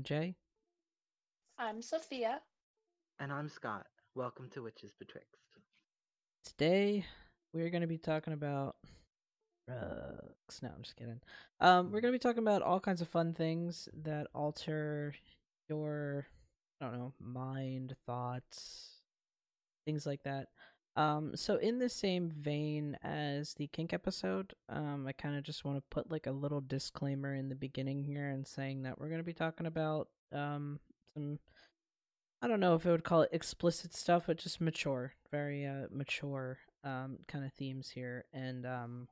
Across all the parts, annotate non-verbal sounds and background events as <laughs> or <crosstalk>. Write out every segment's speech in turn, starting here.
Hey everyone, I'm Jay. I'm Sophia. And I'm Scott. Welcome to Witches Betwixt. Today we're going to be talking about drugs. No, I'm just kidding. Um, we're going to be talking about all kinds of fun things that alter your, I don't know, mind, thoughts, things like that. Um, so in the same vein as the kink episode, um, I kind of just want to put like a little disclaimer in the beginning here and saying that we're going to be talking about um some I don't know if I would call it explicit stuff, but just mature, very uh mature um kind of themes here. And um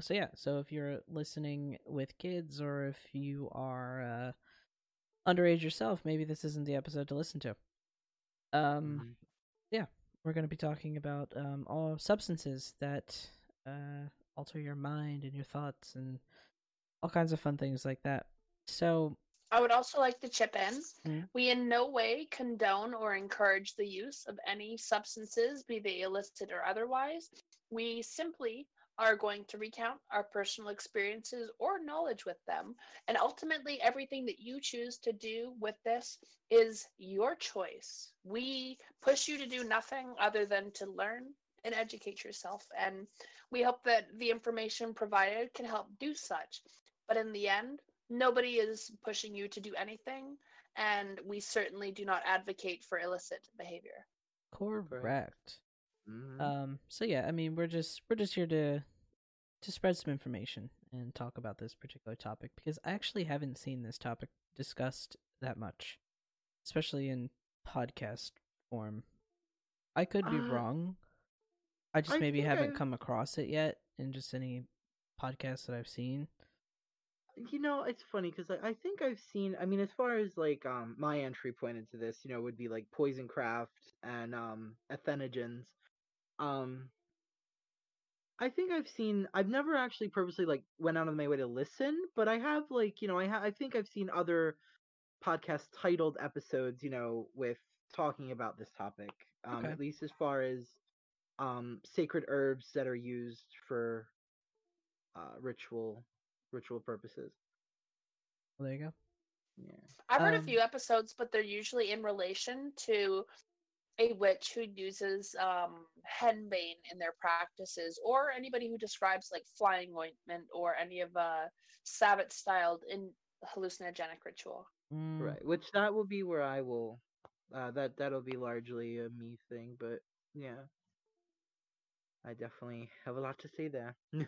so yeah, so if you're listening with kids or if you are uh underage yourself, maybe this isn't the episode to listen to. Um Mhm. We're going to be talking about um all substances that uh alter your mind and your thoughts and all kinds of fun things like that. So, I would also like to chip in. Mhm. We in no way condone or encourage the use of any substances, be they illicit or otherwise. We simply are going to recount our personal experiences or knowledge with them. And ultimately, everything that you choose to do with this is your choice. We push you to do nothing other than to learn and educate yourself. And we hope that the information provided can help do such. But in the end, nobody is pushing you to do anything, and we certainly do not advocate for illicit behavior. correct. Mhm. Um so yeah, I mean, we're just we're just here to to spread some information and talk about this particular topic because I actually haven't seen this topic discussed that much, especially in podcast form. I could be Uh, wrong. I just I maybe haven't I've- come across it yet in just any podcasts that I've seen. you know, it's funny because I, I think I've seen. I mean, as far as like um my entry point into this, you know, would be like poison craft and um entheogens. Um, I think I've seen. I've never actually purposely like went out of my way to listen, but I have like you know I ha- I think I've seen other podcast titled episodes, you know, with talking about this topic. Um, Okay. at least as far as um sacred herbs that are used for uh ritual ritual purposes. Well, there you go. Yeah. I've heard Um, a few episodes, but they're usually in relation to a witch who uses um, henbane in their practices, or anybody who describes like flying ointment or any of uh, Sabbath styled in hallucinogenic ritual. Mm, Right. Which that will be where I will uh that that'll be largely a me thing, but yeah. I definitely have a lot to say there. <laughs>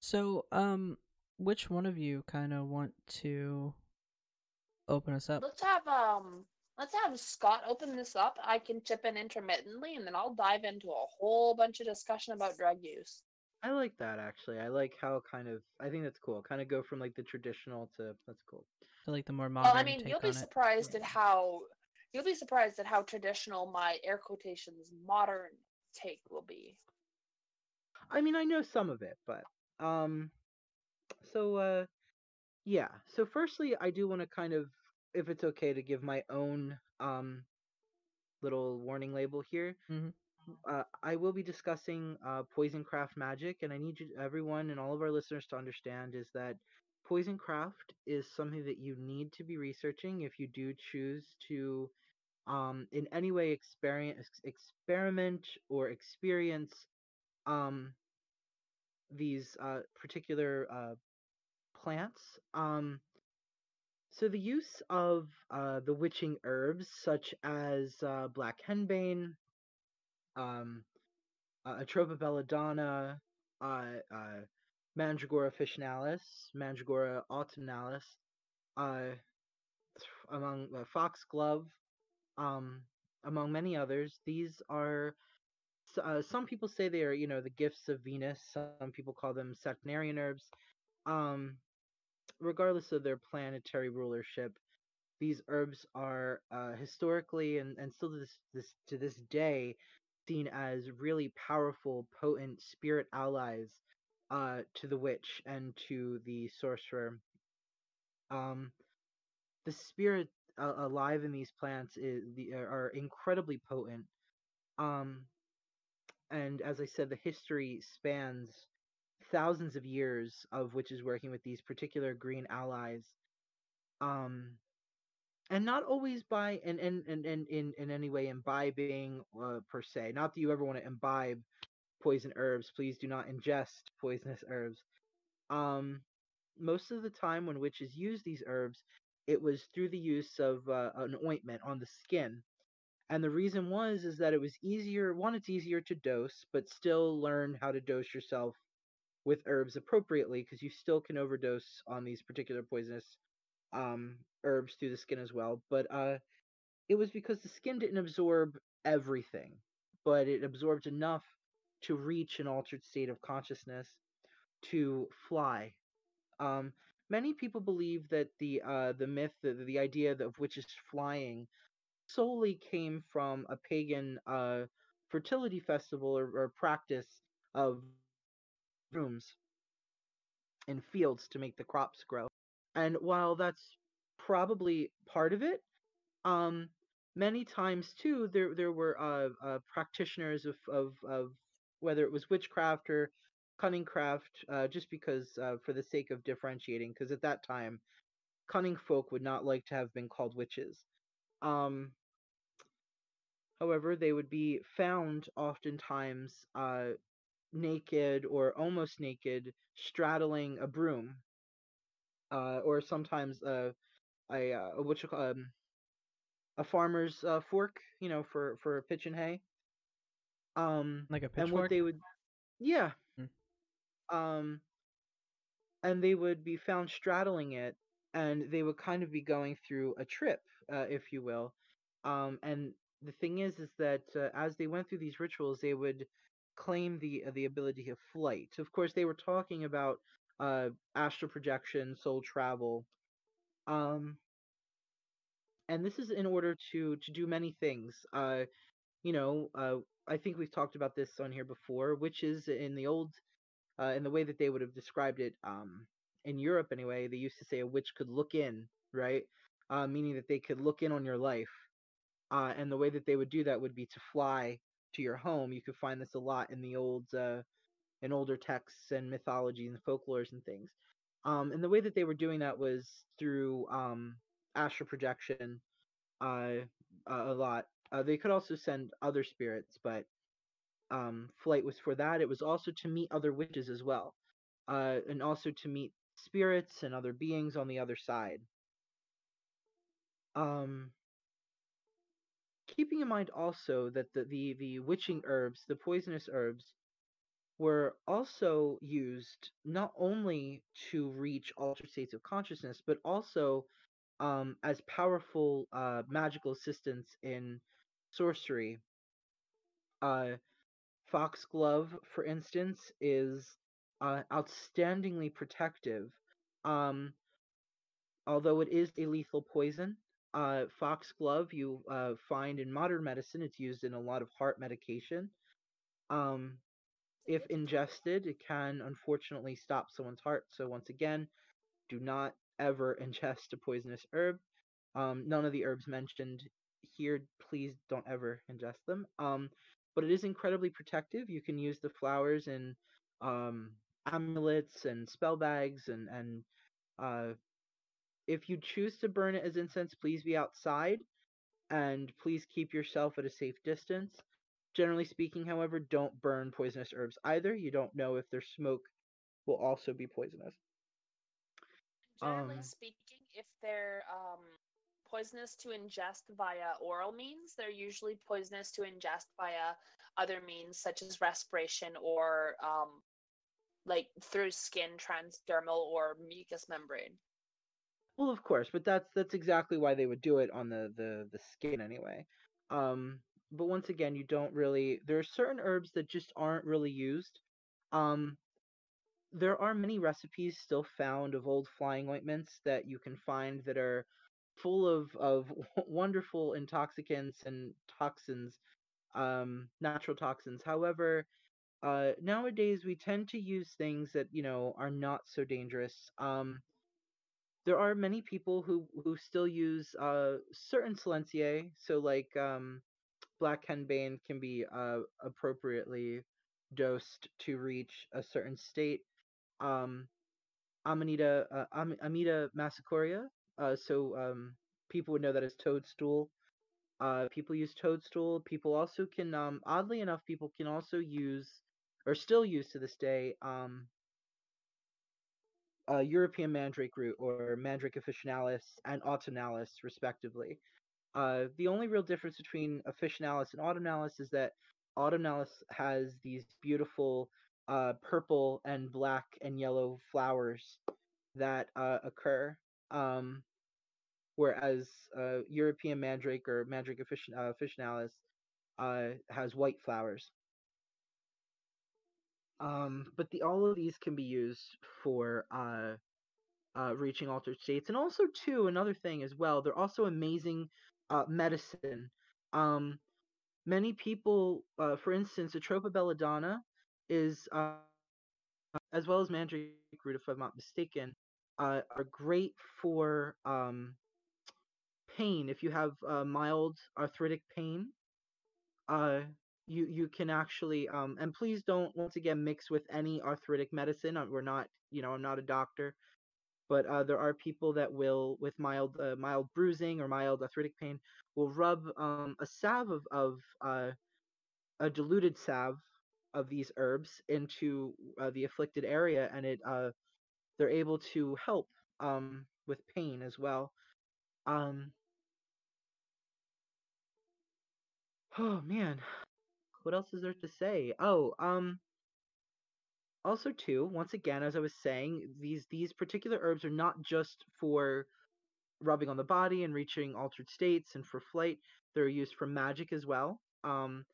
So, um, which one of you kind of want to open us up? Let's have um, let's have Scott open this up. I can chip in intermittently, and then I'll dive into a whole bunch of discussion about drug use. I like that actually. I like how kind of I think that's cool. Kind of go from like the traditional to that's cool. I like the more modern Well, I mean, take you'll be on it. surprised at how you'll be surprised at how traditional my air quotations modern take will be. I mean, I know some of it, but um so uh yeah. So firstly, I do want to kind of if it's okay to give my own um little warning label here. Mhm. Uh, I will be discussing uh, poison craft magic, and I need you, everyone, and all of our listeners to understand is that poison craft is something that you need to be researching if you do choose to, um, in any way experience, experiment or experience, um, these uh, particular uh, plants. Um, so the use of uh, the witching herbs, such as uh, black henbane, um, uh, Atropa belladonna, uh, uh, Mandragora officinalis, Mandragora autumnalis, uh, among uh, foxglove, um, among many others. These are uh, some people say they are, you know, the gifts of Venus. Some people call them septenarian herbs. Um, regardless of their planetary rulership, these herbs are uh, historically and, and still to this, this to this day seen as really powerful, potent spirit allies uh, to the witch and to the sorcerer. Um, the spirit uh, alive in these plants is the, are incredibly potent. Um, and as I said, the history spans thousands of years of witches working with these particular green allies. Um, and not always by and and and, in in any way imbibing uh, per se. Not that you ever want to imbibe poison herbs. Please do not ingest <laughs> poisonous herbs. Um, most of the time when witches use these herbs, it was through the use of uh, an ointment on the skin. And the reason was is that it was easier. One, it's easier to dose, but still learn how to dose yourself with herbs appropriately because you still can overdose on these particular poisonous um, herbs through the skin as well. But uh, it was because the skin didn't absorb everything, but it absorbed enough to reach an altered state of consciousness to fly. Um, many people believe that the uh, the myth, the, the idea of witches flying, solely came from a pagan uh, fertility festival or, or practice of rooms and fields to make the crops grow. And while that's probably part of it, um, many times too there there were uh, uh, practitioners of, of of whether it was witchcraft or cunning craft, uh, just because uh, for the sake of differentiating, because at that time, cunning folk would not like to have been called witches. Um, however, they would be found oftentimes uh, naked or almost naked, straddling a broom, uh, or sometimes a a, uh, a what you call um, a farmer's uh, fork, you know, for for pitching hay. Um, Like a and what pitchfork? they would, yeah, Hmm. um, and they would be found straddling it, and they would kind of be going through a trip, uh, if you will. Um, and the thing is, is that uh, as they went through these rituals, they would claim the uh, the ability of flight. Of course, they were talking about uh, astral projection, soul travel, um, and this is in order to to do many things. Uh, you know, uh, I think we've talked about this on here before, which is in the old, uh, in the way that they would have described it, um, in Europe anyway. They used to say a witch could look in, right? Uh, meaning that they could look in on your life. Uh, and the way that they would do that would be to fly to your home. You could find this a lot in the old, uh, in older texts and mythology and folklores and things. Um, and the way that they were doing that was through um, astral projection uh, a lot. Uh, they could also send other spirits, but um, flight was for that. It was also to meet other witches as well, uh, and also to meet spirits and other beings on the other side. Um, keeping in mind also that the, the, the witching herbs, the poisonous herbs, were also used not only to reach altered states of consciousness, but also um, as powerful uh, magical assistants in sorcery. Uh, Foxglove, for instance, is uh, outstandingly protective. Um, although it is a lethal poison, uh, foxglove you uh, find in modern medicine. It's used in a lot of heart medication. Um, if ingested, it can unfortunately stop someone's heart. So once again, do not ever <laughs> ingest a poisonous herb. Um, none of the herbs mentioned here, please don't ever ingest them. Um, but it is incredibly protective. You can use the flowers in um, amulets and spell bags, and and uh, if you choose to burn it as incense, please be outside, and please keep yourself at a safe distance. Generally speaking, however, don't burn poisonous herbs either. You don't know if their smoke will also be poisonous. Generally Um, speaking, if they're um, poisonous to ingest via oral means, they're usually poisonous to ingest via other means such as respiration or um, like through skin, transdermal, or mucous membrane. Well, of course, but that's that's exactly why they would do it on the the the skin anyway. Um, but once again, you don't really. There are certain herbs that just aren't really used. Um, there are many recipes still found of old flying ointments that you can find that are full of of <laughs> wonderful intoxicants and toxins, um, natural toxins. However, uh, nowadays we tend to use things that you know are not so dangerous. Um, there are many people who who still use uh certain Solanaceae so like um black henbane can be uh appropriately dosed to reach a certain state um amanita uh, Am- Amanita muscaria Uh, so um, people would know that as toadstool. Uh, people use toadstool. People also can, um, oddly enough, people can also use, or still use to this day, um, uh, European mandrake root or Mandrake officinalis and autumnalis, respectively. Uh, the only real difference between officinalis and autumnalis is that autumnalis has these beautiful uh, purple and black and yellow flowers that uh, occur, um, whereas uh, European mandrake or Mandrake uh, officinalis has white flowers. Um, but the all of these can be used for uh, uh, reaching altered states, and also too another thing as well. They're also amazing uh, medicine. Um, many people, uh, for instance, Atropa belladonna is, uh, as well as mandrake root, if I'm not mistaken, uh, are great for um, pain. If you have mild arthritic pain, you you can actually um, and please don't once again mix with any arthritic medicine. Uh, we're not, you know, I'm not a doctor, but uh, there are people that will, with mild uh, mild bruising or mild arthritic pain, will rub um, a salve of, of uh, a diluted salve of these herbs into uh, the afflicted area, and it uh, they're able to help um, with pain as well. Um, <sighs> oh man, what else is there to say? Oh, um, also too, once again, as I was saying, these these particular herbs are not just for rubbing on the body and reaching altered states and for flight. They're used for magic as well. Um,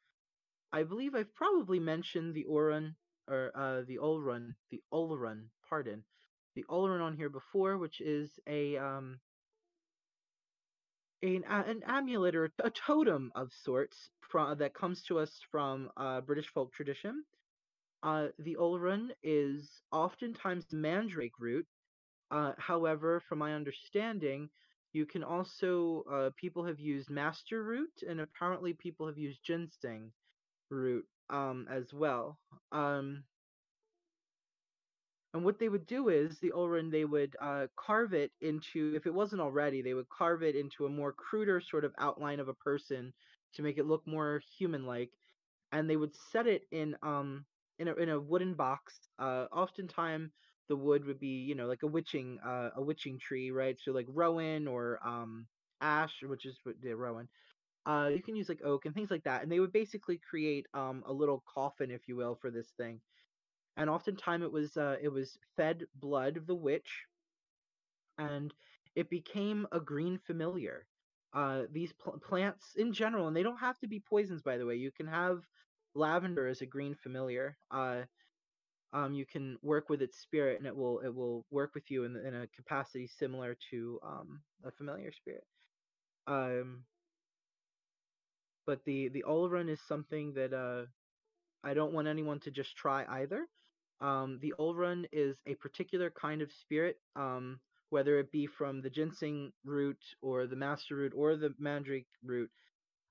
I believe I've probably mentioned the Orun or uh, the Olrun, the Olrun, pardon, the Olrun on here before, which is a um, an, an amulet or a totem of sorts from, that comes to us from uh, British folk tradition. Uh, the Olrun is oftentimes mandrake root. Uh, however, from my understanding, you can also uh, people have used master root, and apparently people have used ginseng root um, as well. Um, and what they would do is the Olrun they would uh, carve it into, if it wasn't already, they would carve it into a more cruder sort of outline of a person to make it look more human-like, and they would set it in um in a in a wooden box. Uh, oftentimes the wood would be you know like a witching uh, a witching tree, right? So like rowan or um ash, which is the rowan. Uh, you can use like oak and things like that, and they would basically create um a little coffin, if you will, for this thing. And oftentimes it was uh, it was fed blood of the witch, and it became a green familiar. Uh, these pl- plants in general, and they don't have to be poisons, by the way. You can have lavender as a green familiar. Uh, um, you can work with its spirit, and it will it will work with you in, in a capacity similar to um, a familiar spirit. Um, but the the Olrun is something that uh, I don't want anyone to just try either. Um, the Olrun is a particular kind of spirit, um, whether it be from the ginseng root or the master root or the mandrake root.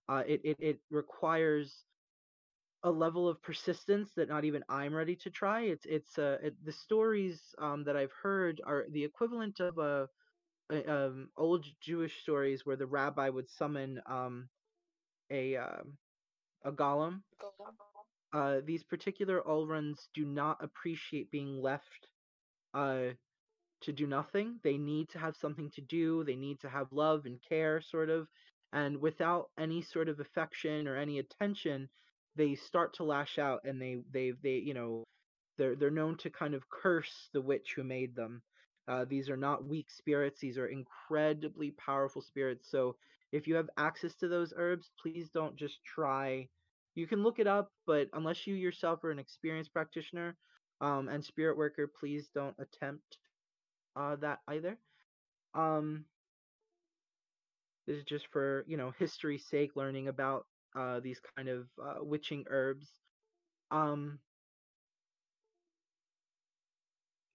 Uh, it, it it requires a level of persistence that not even I'm ready to try. It's it's uh it, the stories um, that I've heard are the equivalent of a, a um, old Jewish stories where the rabbi would summon um, a um, a golem. Uh, these particular Olruns do not appreciate being left uh, to do nothing. They need to have something to do. They need to have love and care, sort of. And without any sort of affection or any attention, they start to lash out and they they they you know they're they're known to kind of curse the witch who made them. Uh, these are not weak spirits; these are incredibly powerful spirits. So if you have access to those herbs, please don't just try. You can look it up, but unless you yourself are an experienced practitioner um, and spirit worker, please don't attempt uh, that either. Um, this is just for you know history's sake, learning about uh, these kind of uh, witching herbs. Um,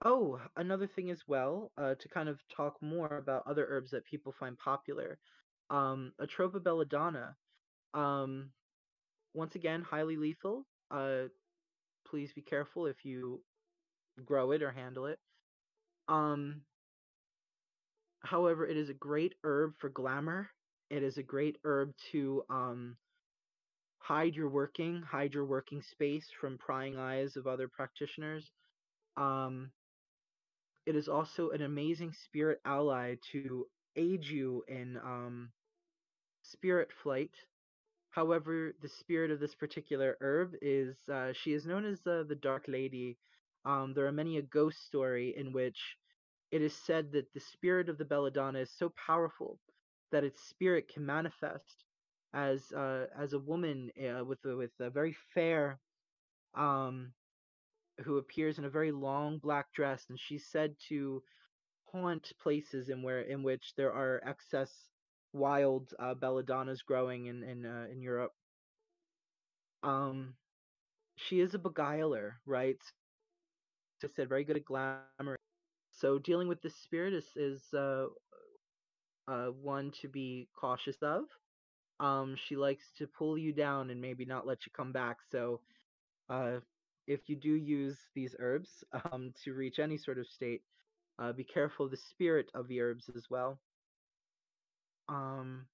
oh, another thing as well, uh, to kind of talk more about other herbs that people find popular. Um, Atropa belladonna. Um, once again, highly lethal. Uh, please be careful if you grow it or handle it. Um, However, it is a great herb for glamour. It is a great herb to um, hide your working, hide your working space from prying eyes of other practitioners. Um, it is also an amazing spirit ally to aid you in um, spirit flight. However, the spirit of this particular herb is uh, she is known as uh, the Dark Lady. Um, there are many a ghost story in which it is said that the spirit of the belladonna is so powerful that its spirit can manifest as uh, as a woman uh, with a, with a very fair um, who appears in a very long black dress, and she's said to haunt places in where in which there are excess wild uh, belladonnas growing in in uh, in Europe. Um, she is a beguiler, right? I said very good at glamour. So dealing with this spirit is is uh, uh, one to be cautious of. Um, she likes to pull you down and maybe not let you come back. So, uh, if you do use these herbs <laughs> um, to reach any sort of state, uh, be careful of the spirit of the herbs as well. Um,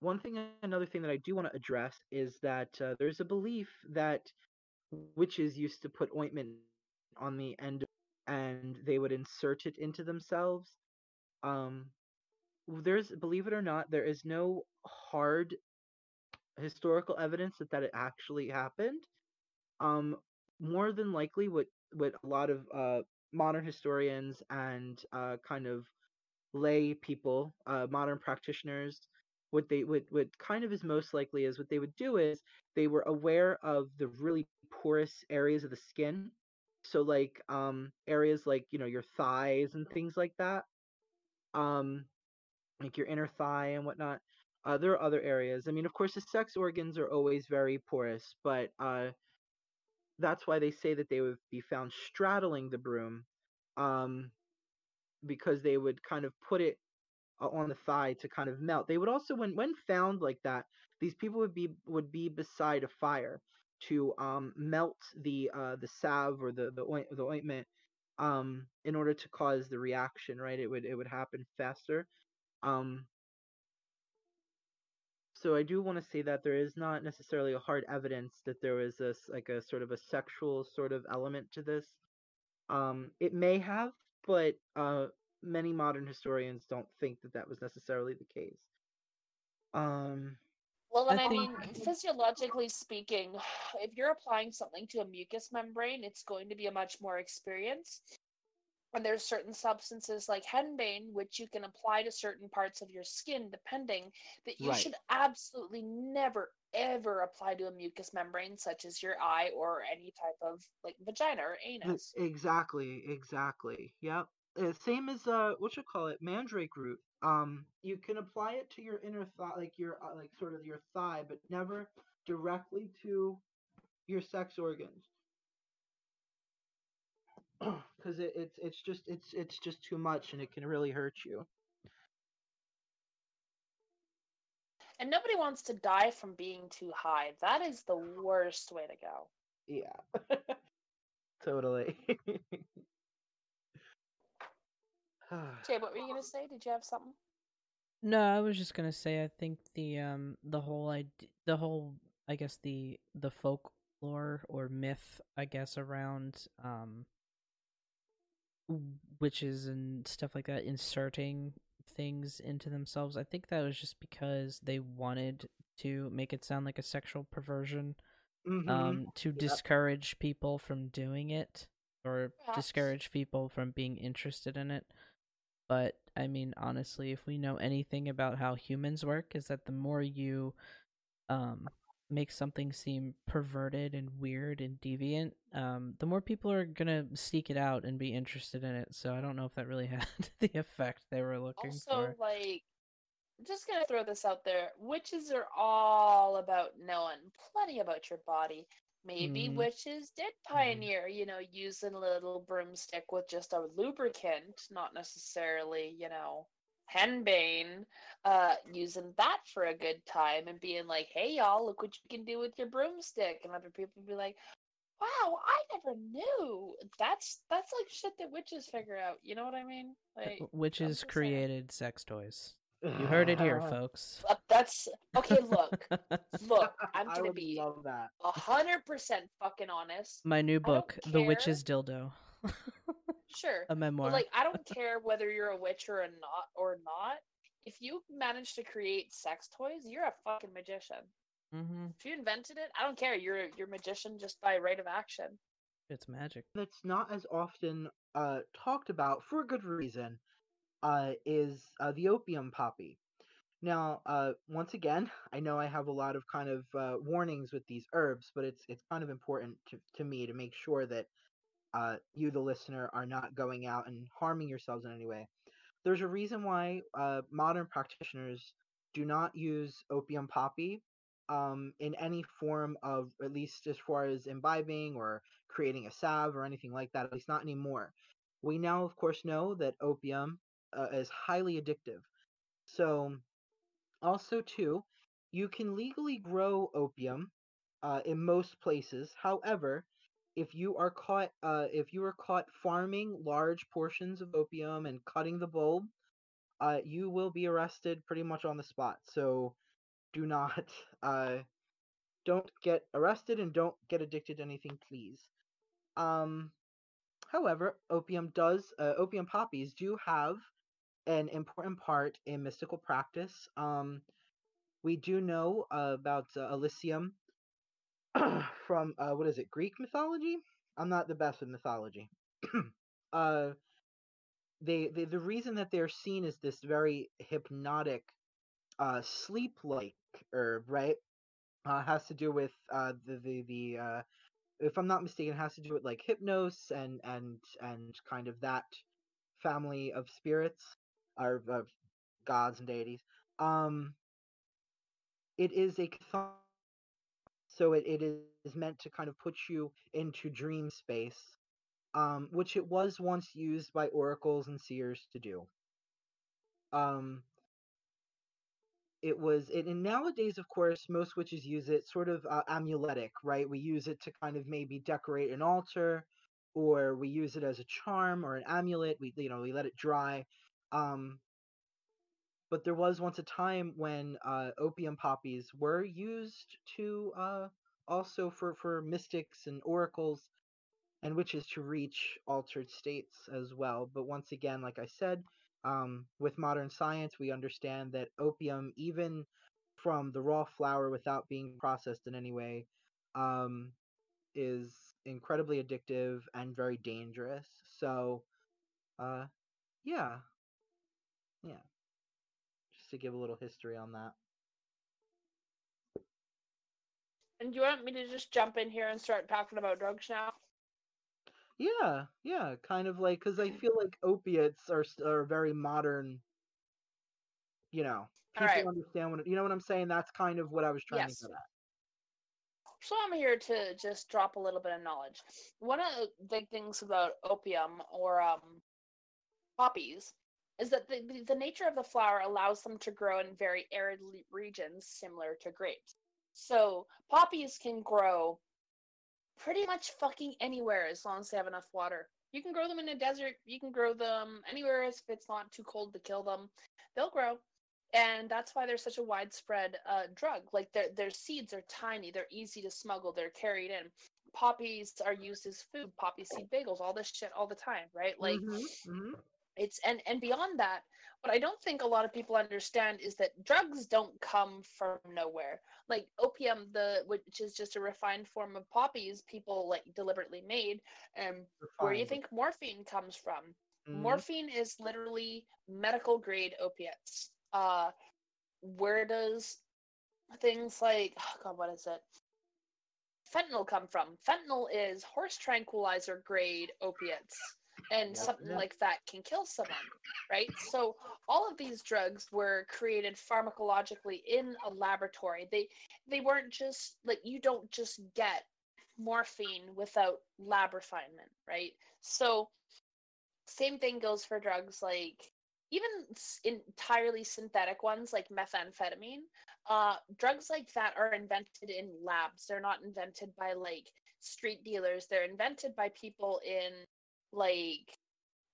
one thing, another thing that I do want to address is that uh, there's a belief that witches used to put ointment on the end and they would insert it into themselves. Um, there's, believe it or not, there is no hard historical evidence that that it actually happened. Um, more than likely, what what a lot of uh, modern historians and uh, kind of lay people, uh, modern practitioners, what they would what kind of is most likely is what they would do is they were aware of the really porous areas of the skin. So like um areas like you know your thighs and things like that um like your inner thigh and whatnot uh, there are other areas. I mean of course the sex organs are always very porous but uh that's why they say that they would be found straddling the broom um because they would kind of put it uh, on the thigh to kind of melt they would also when when found like that these people would be would be beside a fire to um, melt the uh, the salve or the the, oint- the ointment um, in order to cause the reaction. Right, it would it would happen faster. Um, so I do want to say that there is not necessarily a hard evidence that there was this like a sort of a sexual sort of element to this. Um, it may have, but uh, many modern historians don't think that that was necessarily the case. Um, Well, and I I, think- mean, physiologically speaking, <sighs> if you're applying something to a mucous membrane, it's going to be a much more experience. And there's certain substances like henbane, which you can apply to certain parts of your skin, depending, that you Right. should absolutely never, ever apply to a mucous membrane, such as your eye or any type of like vagina or anus. Exactly, exactly. Yep. Uh, same as uh, what you call it, mandrake root. Um, you can apply it to your inner thigh, like your uh, like sort of your thigh, but never directly to your sex organs, <clears throat> because it, it's it's just it's it's just too much, and it can really hurt you. And nobody wants to die from being too high. That is the worst way to go. Yeah. <laughs> totally. <laughs> <sighs> Jay, what were you gonna say? Did you have something? No, I was just gonna say I think the um the whole id- the whole I guess the the folklore or myth I guess around um w- witches and stuff like that inserting things into themselves. I think that was just because they wanted to make it sound like a sexual perversion Mhm. um to discourage people from doing it or Perhaps. discourage people from being interested in it but i mean honestly if we know anything about how humans work is that the more you um make something seem perverted and weird and deviant um the more people are gonna seek it out and be interested in it so i don't know if that really <laughs> had the effect they were looking also, for Also, like, I'm just gonna throw this out there. Witches are all about knowing plenty about your body. Maybe Mhm. witches did pioneer, you know, using a little broomstick with just a lubricant, not necessarily, you know, henbane, uh, using that for a good time and being like, "Hey, y'all, look what you can do with your broomstick," and other people be like, Wow, I never knew. That's that's like shit that witches figure out. You know what I mean? Like <laughs> Witches just saying. created sex toys. You heard it here, <laughs> folks. that's okay. Look, <laughs> look. I'm gonna be a hundred percent fucking honest. My new book, The care. Witch's Dildo. Sure, a memoir. but like I don't <laughs> care whether you're a witch or a not or not. If you manage to create sex toys, you're a fucking magician. hmm If you invented it, I don't care. You're you're a magician just by right of action. It's magic. That's not as often uh, talked about for a good reason. Uh, is uh, the opium poppy. Now, uh, once again, <laughs> I know I have a lot of kind of uh, warnings with these herbs, but it's it's kind of important to, to me to make sure that uh, you, the listener, are not going out and harming yourselves in any way. There's a reason why uh, modern practitioners do not use opium poppy um, in any form of, at least as far as imbibing or creating a salve or anything like that, at least not anymore. We now, of course, know that opium uh, is highly addictive. So, also, too, you can legally grow opium uh, in most places. However, if you are caught, uh, if you are caught farming large portions of opium and cutting the bulb, uh, you will be arrested pretty much on the spot. So, do not, <laughs> uh, don't get arrested and don't get addicted to anything, please. Um, however, opium does, uh, opium poppies do have an important part in mystical practice. Um, we do know uh, about uh, Elysium <clears throat> from uh, what is it, Greek mythology? I'm not the best with mythology. <clears throat> uh, they, they the reason that they're seen as this very hypnotic, uh, sleep-like herb, right? Uh, has to do with uh, the the the uh, if I'm not mistaken, has to do with like hypnos and and and kind of that family of spirits or of gods and deities. Um, it is a so it, it is meant to kind of put you into dream space, um, which it was once used by oracles and seers to do. Um, it was it, and nowadays of course most witches use it sort of uh, amuletic right? We use it to kind of maybe decorate an altar or we use it as a charm or an amulet. We you know we let it dry. Um but there was once a time when uh, opium poppies were used to uh, also for for mystics and oracles and witches to reach altered states as well but once again like i said um, with modern science, we understand that opium, even from the raw flower without being processed in any way, um, is incredibly addictive and very dangerous. So, uh, yeah, yeah. Just to give a little history on that. And do you want me to just jump in here and start talking about drugs now? Yeah, yeah, kind of like because I feel like opiates are are very modern. You know, people Alright. understand what you know what I'm saying. That's kind of what I was trying Yes. to get at. So I'm here to just drop a little bit of knowledge. One of the big things about opium or um, poppies is that the, the- nature of the flower allows them to grow in very arid regions similar to grapes. So poppies can grow pretty much fucking anywhere as long as they have enough water. You can grow them in a desert, you can grow them anywhere if it's not too cold to kill them. They'll grow. And that's why they're such a widespread uh, drug. Like their their seeds are tiny, they're easy to smuggle, they're carried in. Poppies are used as food, poppy seed bagels, all this shit all the time, right? Like Mhm, mhm. It's and and beyond that what i don't think a lot of people understand is that drugs don't come from nowhere. Like opium the which is just a refined form of poppies people like deliberately made and where do you think morphine comes from. Mhm. morphine is literally medical grade opiates. Uh where does things like oh god what is it? Fentanyl come from? Fentanyl is horse tranquilizer grade opiates and Yep, something yep. like that can kill someone right? So all of these drugs were created pharmacologically in a laboratory. They they weren't just like you don't just get morphine without lab refinement right? So same thing goes for drugs like even entirely synthetic ones like methamphetamine. Uh drugs like that are invented in labs. They're not invented by like street dealers. They're invented by people in like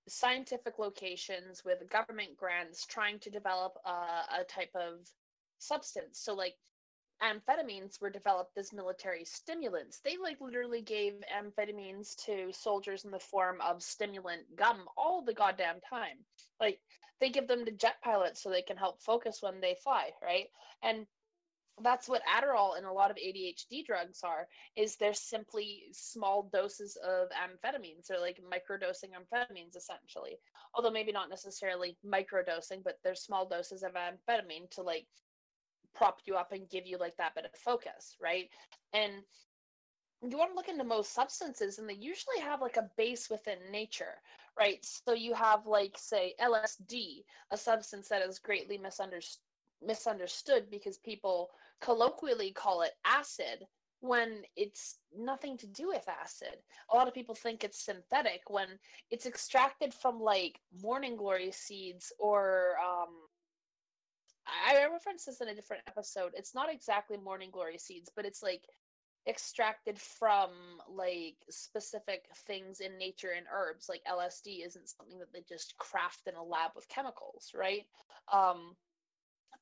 scientific locations with government grants trying to develop a, a type of substance. So like amphetamines were developed as military stimulants. They like literally gave amphetamines to soldiers in the form of stimulant gum all the goddamn time. Like they give them to jet pilots so they can help focus when they fly, right? And that's what Adderall and a lot of ADHD drugs are is they're simply small doses of amphetamines. Or like microdosing amphetamines essentially. Although maybe not necessarily microdosing but they're small doses of amphetamine to like prop you up and give you like that bit of focus right? And you want to look into most substances and they usually have like a base within nature right? So you have like say lsd a substance that is greatly misunderstood misunderstood because people colloquially call it acid when it's nothing to do with acid. A lot of people think it's synthetic when it's extracted from like morning glory seeds or um I referenced this in a different episode. It's not exactly morning glory seeds, but it's like extracted from like specific things in nature and herbs. Like LSD isn't something that they just craft in a lab with chemicals, right? Um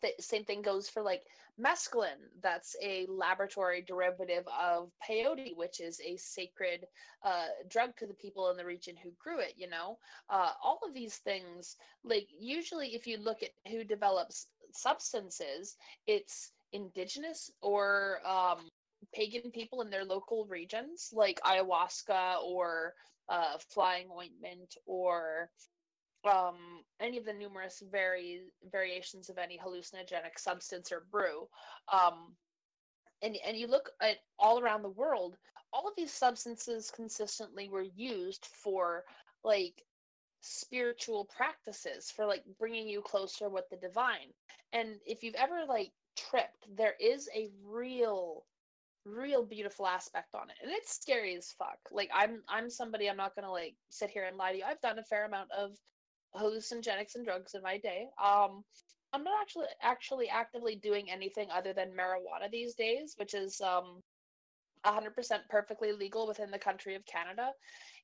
the same thing goes for like mescaline. That's a laboratory derivative of peyote which is a sacred uh, drug to the people in the region who grew it you know? Uh, all of these things like usually if you look at who develops substances it's indigenous or um, pagan people in their local regions like ayahuasca or uh, flying ointment or um, any of the numerous vari- variations of any hallucinogenic substance or brew. Um, and, and you look at all around the world, all of these substances consistently were used for like spiritual practices, for like bringing you closer with the divine. And if you've ever like tripped, there is a real real beautiful aspect on it and it's scary as fuck like i'm i'm somebody i'm not gonna like sit here and lie to you i've done a fair amount of hallucinogenics and drugs in my day. Um, I'm not actually actually actively doing anything other than marijuana these days, which is um 100% perfectly legal within the country of Canada.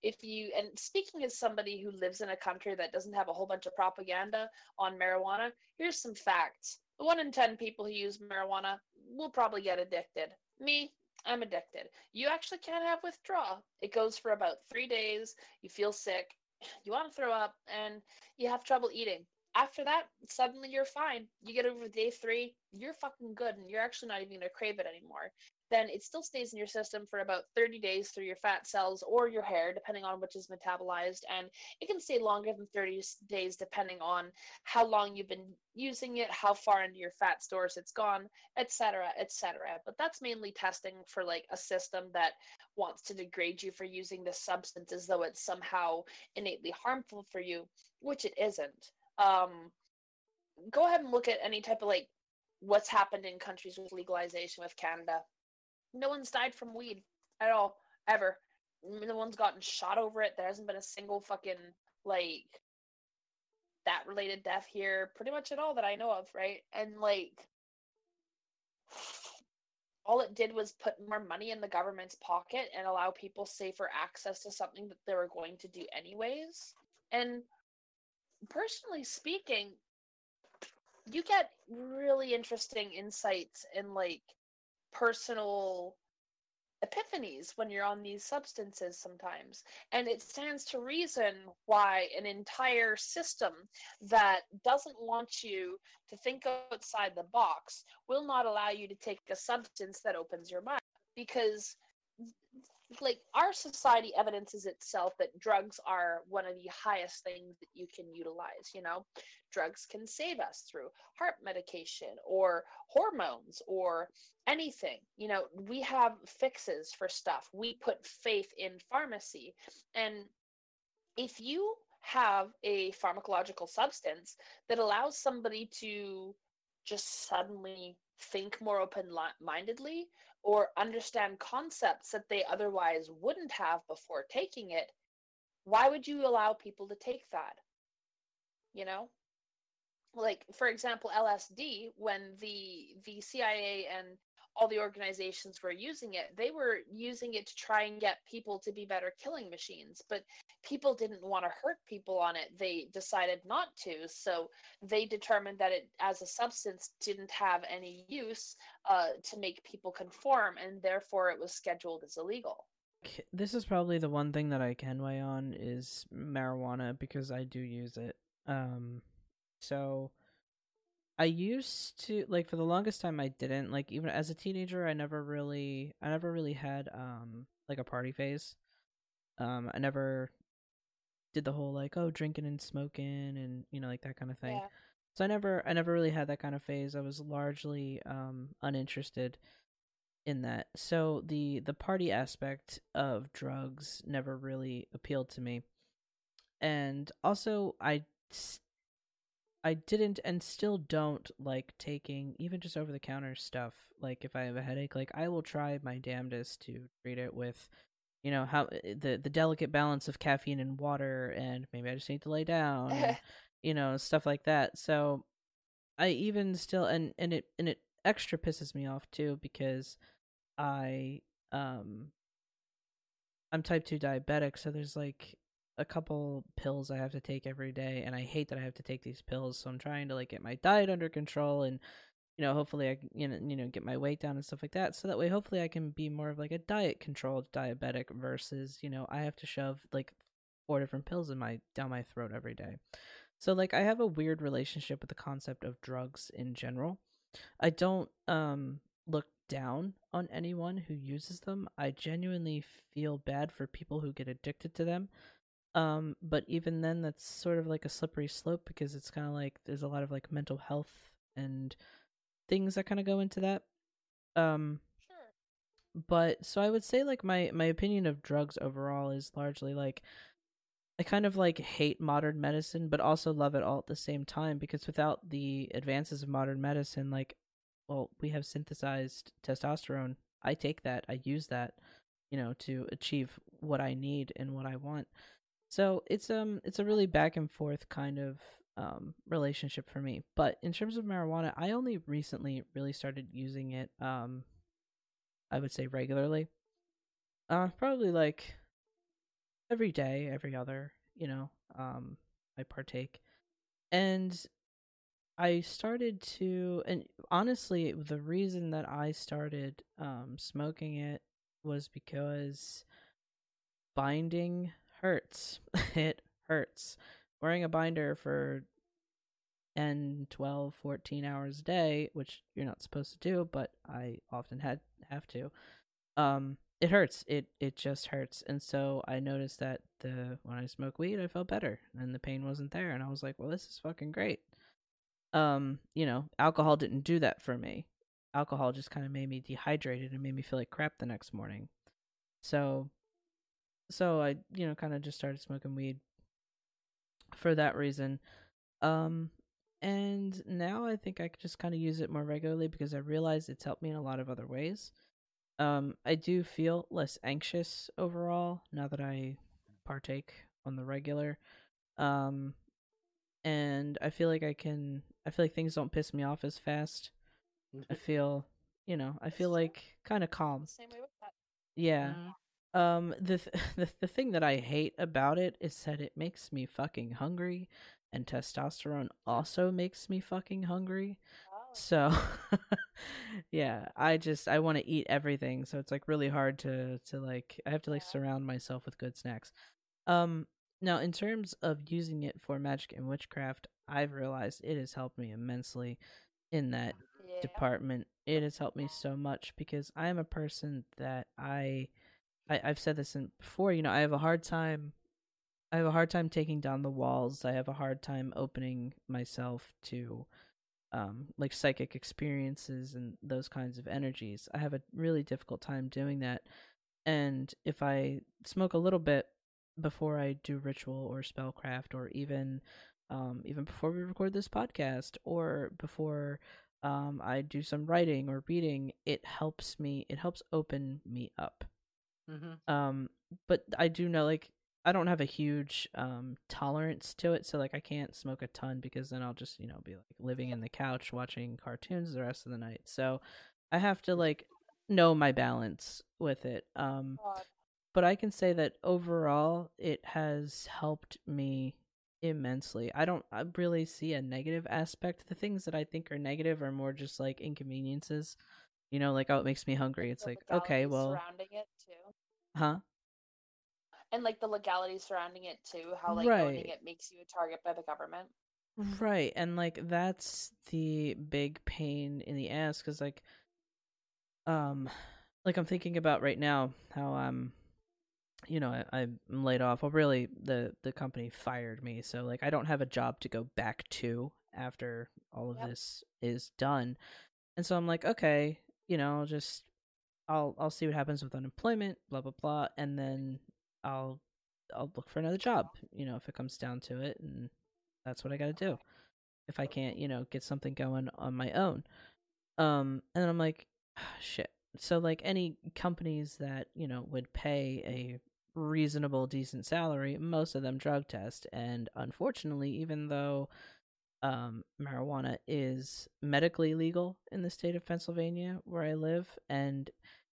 If you and speaking as somebody who lives in a country that doesn't have a whole bunch of propaganda on marijuana, here's some facts. One in 10 people who use marijuana will probably get addicted. Me, I'm addicted. You actually can't have withdrawal. It goes for about 3 days. You feel sick you want to throw up and you have trouble eating. After that, suddenly you're fine. You get over day three, you're fucking good, and you're actually not even gonna crave it anymore. Then it still stays in your system for about 30 days through your fat cells or your hair, depending on which is metabolized. And it can stay longer than 30 days, depending on how long you've been using it, how far into your fat stores it's gone, etc., etc. But that's mainly testing for like a system that wants to degrade you for using this substance as though it's somehow innately harmful for you, which it isn't um, go ahead and look at any type of like what's happened in countries with legalization with Canada. No one's died from weed at all, ever. No one's gotten shot over it. There hasn't been a single fucking like that related death here, pretty much at all that I know of, right? And like all it did was put more money in the government's pocket and allow people safer access to something that they were going to do anyways. And personally speaking, you get really interesting insights and like personal epiphanies when you're on these substances sometimes. And it stands to reason why an entire system that doesn't want you to think outside the box will not allow you to take a substance that opens your mind. Because like our society evidences itself that drugs are one of the highest things that you can utilize you know? Drugs can save us through heart medication or hormones or anything you know? We have fixes for stuff. We put faith in pharmacy. And if you have a pharmacological substance that allows somebody to just suddenly think more open mindedly or understand concepts that they otherwise wouldn't have before taking it, why would you allow people to take that? You know? Like for example LSD when the the CIA and all the organizations were using it, they were using it to try and get people to be better killing machines. But people didn't want to hurt people on it. They decided not to. So they determined that it, as a substance, didn't have any use uh, to make people conform, and therefore it was scheduled as illegal. This is probably the one thing that I can weigh on is marijuana because I do use it. Um, so I used to like for the longest time I didn't like even as a teenager I never really I never really had um like a party phase. Um I never did the whole like oh drinking and smoking and you know like that kind of thing. Yeah. So I never I never really had that kind of phase. I was largely um uninterested in that. So the the party aspect of drugs never really appealed to me. And also I I didn't and still don't like taking even just over the counter stuff. Like if I have a headache, like I will try my damnedest to treat it with you know how eh, the the delicate balance of caffeine and water and maybe I just need to lay down and, <laughs> you know stuff like that. So I even still and and it and it extra pisses me off too because I um I'm type 2 diabetic so there's like a couple pills I have to take every day, and I hate that I have to take these pills. So I'm trying to like get my diet under control, and you know, hopefully I you know you know get my weight down and stuff like that. So that way, hopefully, I can be more of like a diet controlled diabetic versus you know I have to shove like four different pills in my down my throat every day. So like I have a weird relationship with the concept of drugs in general. I don't um look down on anyone who uses them. I genuinely feel bad for people who get addicted to them um, but even then, that's sort of like a slippery slope because it's kind of like there's a lot of like mental health and things that kind of go into that. Um, Sure. but so I would say like my my opinion of drugs overall is largely like I kind of like hate modern medicine, but also love it all at the same time because without the advances of modern medicine, like, well, we have synthesized testosterone. I take that, I use that, you know, to achieve what I need and what I want. So it's um it's a really back and forth kind of um relationship for me. But in terms of marijuana, I only recently really started using it um I would say regularly. Uh probably like every day, every other, you know, um I partake. And I started to and honestly the reason that I started um smoking it was because binding hurts. <laughs> it hurts. Wearing a binder for 10, 12, 14 hours a day, which you're not supposed to do, but I often had have to. Um it hurts. It it just hurts. And so I noticed that the when I smoke weed, I felt better and the pain wasn't there and I was like, "Well, this is fucking great." Um, you know, alcohol didn't do that for me. Alcohol just kind of made me dehydrated and made me feel like crap the next morning. So so I, you know, kind of just started smoking weed for that reason. Um, and now I think I just kind of use it more regularly because I realize it's helped me in a lot of other ways. Um, I do feel less anxious overall now that I partake on the regular. Um, and I feel like I can, I feel like things don't piss me off as fast. I feel, you know, I feel like kind of calm. Same way with that. Yeah. Um, the, th- <laughs> the the thing that I hate about it is that it makes me fucking hungry, and testosterone also makes me fucking hungry. Wow. So, <laughs> yeah, I just I want to eat everything, so it's like really hard to to like I have to like Yeah. surround myself with good snacks. Um, now in terms of using it for magic and witchcraft, I've realized it has helped me immensely in that Yeah. department. It has helped me so much because I am a person that I, I I've said this in before. You know, I have a hard time. I have a hard time taking down the walls. I have a hard time opening myself to, um, like psychic experiences and those kinds of energies. I have a really difficult time doing that. And if I smoke a little bit before I do ritual or spellcraft, or even, um, even before we record this podcast, or before um, I do some writing or reading, it helps me. It helps open me up. Mhm. Um, but I do know like I don't have a huge um tolerance to it, so like I can't smoke a ton because then I'll just you know be like living in the couch watching cartoons the rest of the night. So I have to like know my balance with it. Um but I can say that overall it has helped me immensely. I don't I really see a negative aspect. The things that I think are negative are more just like inconveniences. You know, like oh it makes me hungry. It's like, okay, well surrounding it too, huh? and like the legality surrounding it too. How like owning Right. it makes you a target by the government. Right, and like that's the big pain in the ass because like, um, like I'm thinking about right now how I'm, you know, I, I'm laid off. Well, really, the the company fired me, so like I don't have a job to go back to after all of Yep. this is done, and so I'm like, okay, you know, I'll just I'll I'll see what happens with unemployment, blah blah blah, and then I'll I'll look for another job, you know, if it comes down to it, and that's what I got to do. If I can't, you know, get something going on my own. Um, and I'm like, shit. So like any companies that you know would pay a reasonable, decent salary, most of them drug test, and unfortunately, even though um, marijuana is medically legal in the state of Pennsylvania where I live, and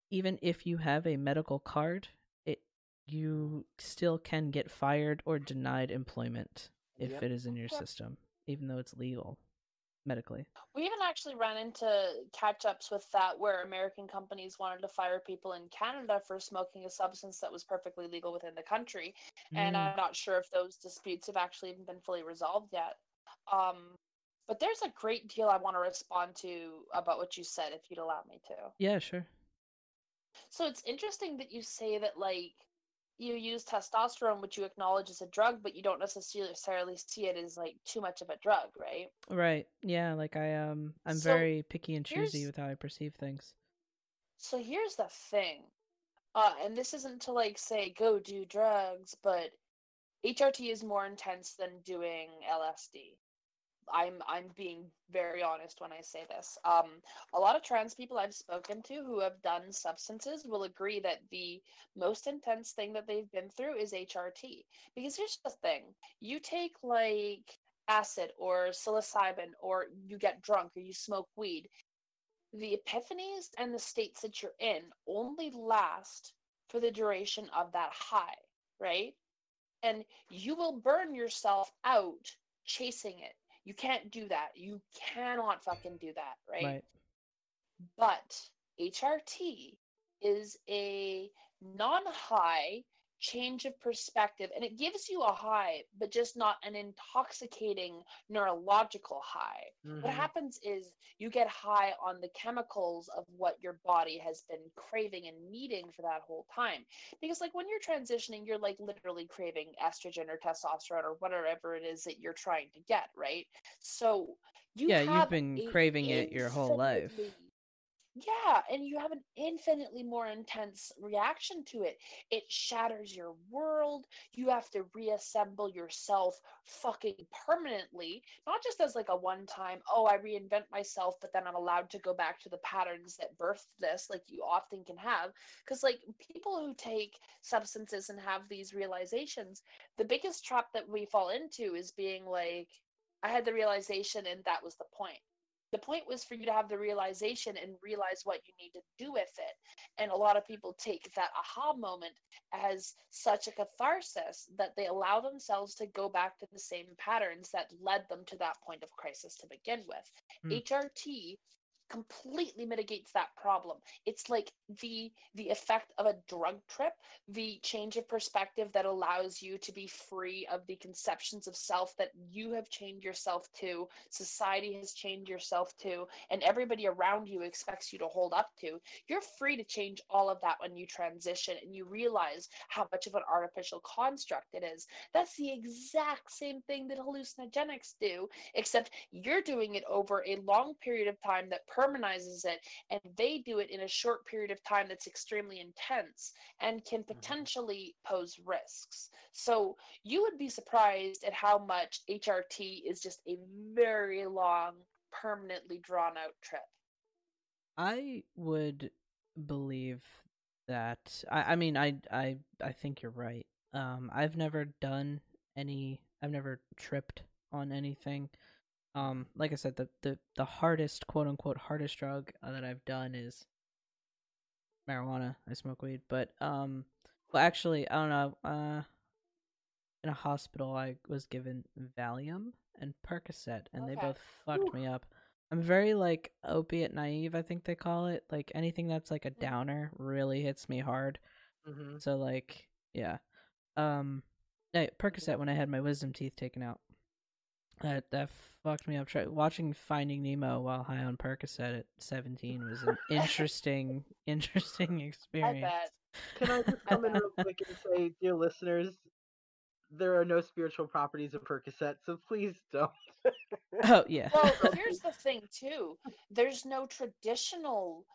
even if you have a medical card, it you still can get fired or denied employment if Yep. it is in your Yep. system, even though it's legal medically. We even actually ran into catch ups with that where American companies wanted to fire people in Canada for smoking a substance that was perfectly legal within the country. And Mm. I'm not sure if those disputes have actually even been fully resolved yet. Um, but there's a great deal I want to respond to about what you said, if you'd allow me to. Yeah, sure. So it's interesting that you say that, like, you use testosterone, which you acknowledge as a drug, but you don't necessarily see it as like too much of a drug, right? Right. Yeah, like I um I'm So, very picky and choosy with how I perceive things. So here's the thing, uh, and this isn't to like say go do drugs, but HRT is more intense than doing LSD. I'm I'm being very honest when I say this. Um, a lot of trans people I've spoken to who have done substances will agree that the most intense thing that they've been through is HRT. Because here's the thing: you take like acid or psilocybin, or you get drunk, or you smoke weed. The epiphanies and the states that you're in only last for the duration of that high, right? And you will burn yourself out chasing it. You can't do that. You cannot fucking do that, right? Right. But HRT is a non high change of perspective and it gives you a high, but just not an intoxicating neurological high. What Mhm. happens is you get high on the chemicals of what your body has been craving and needing for that whole time. Because, like, when you're transitioning, you're like literally craving estrogen or testosterone or whatever it is that you're trying to get, right? So, you Yeah, you've been craving it your whole life. Yeah, and you have an infinitely more intense reaction to it. It shatters your world. You have to reassemble yourself fucking permanently, not just as like a one time, oh, I reinvent myself, but then I'm allowed to go back to the patterns that birthed this, like you often can have. Because, like, people who take substances and have these realizations, the biggest trap that we fall into is being like, I had the realization and that was the point the point was for you to have the realization and realize what you need to do with it and a lot of people take that aha moment as such a catharsis that they allow themselves to go back to the same patterns that led them to that point of crisis to begin with Hmm. hrt completely mitigates that problem. It's like the the effect of a drug trip the change of perspective that allows you to be free of the conceptions of self that you have chained yourself to society has chained yourself to and everybody around you expects you to hold up to. You're free to change all of that when you transition and you realize how much of an artificial construct it is. That's the exact same thing that hallucinogenics do except you're doing it over a long period of time that permanizes it and they do it in a short period of time that's extremely intense and can potentially pose risks so you would be surprised at how much HRT is just a very long, permanently drawn out trip. I would believe that I, I mean I I I think you're right. Um I've never done any I've never tripped on anything. Um, like I said, the the the hardest quote unquote hardest drug uh, that I've done is marijuana. I smoke weed, but um, well, actually, I don't know. Uh, in a hospital, I was given Valium and Percocet, and they both fucked me up. I'm very like opiate naive, I think they call it. Like anything that's like a downer really hits me hard. Mm-hmm. So like, yeah. Um, hey, Percocet when I had my wisdom teeth taken out. That that fucked me up. Try, watching Finding Nemo while high on Percocet at 17 was an <laughs> interesting, interesting experience. bet. Can I just come in real quick and say, dear listeners, there are no spiritual properties of Percocet, so please don't. Oh yeah. <laughs> Well, here's the thing too. There's no traditional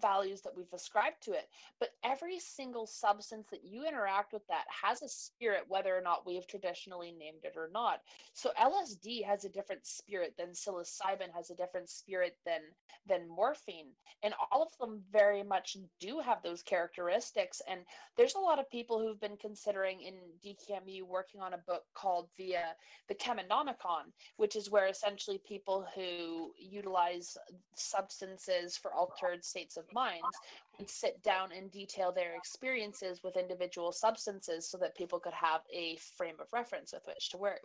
values that we've ascribed to it, but every single substance that you interact with that has a spirit, whether or not we have traditionally named it or not. So LSD has a different spirit than psilocybin has a different spirit than than morphine, and all of them very much do have those characteristics. And there's a lot of people who've been considering in DKMU working on a book called the uh, the Cheminomicon, which is where essentially people who utilize substances for altered states of minds would sit down and detail their experiences with individual substances so that people could have a frame of reference with which to work.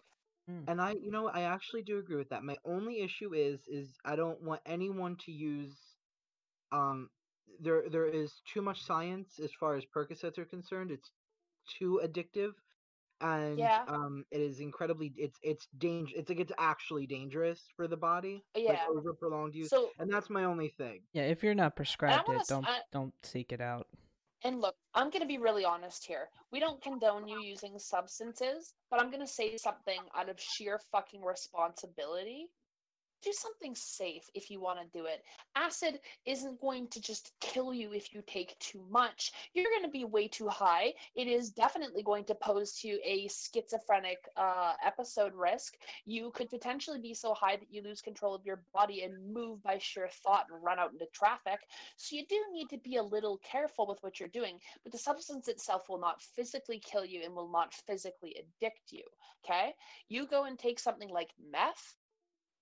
And I, you know, I actually do agree with that. My only issue is, is I don't want anyone to use, um, there, there is too much science as far as Percocets are concerned. It's too addictive, and Yeah. um, it is incredibly, it's, it's danger. It's like it's actually dangerous for the body. Like Yeah. over prolonged use, So and that's my only thing. Yeah, if you're not prescribed wanna it, don't I- don't seek it out. And look, I'm going to be really honest here. We don't condone you using substances, but I'm going to say something out of sheer fucking responsibility. Do something safe if you want to do it. Acid isn't going to just kill you if you take too much. You're going to be way too high. It is definitely going to pose to a schizophrenic uh, episode risk. You could potentially be so high that you lose control of your body and move by sheer thought and run out into traffic. So you do need to be a little careful with what you're doing, but the substance itself will not physically kill you and will not physically addict you. Okay? You go and take something like meth,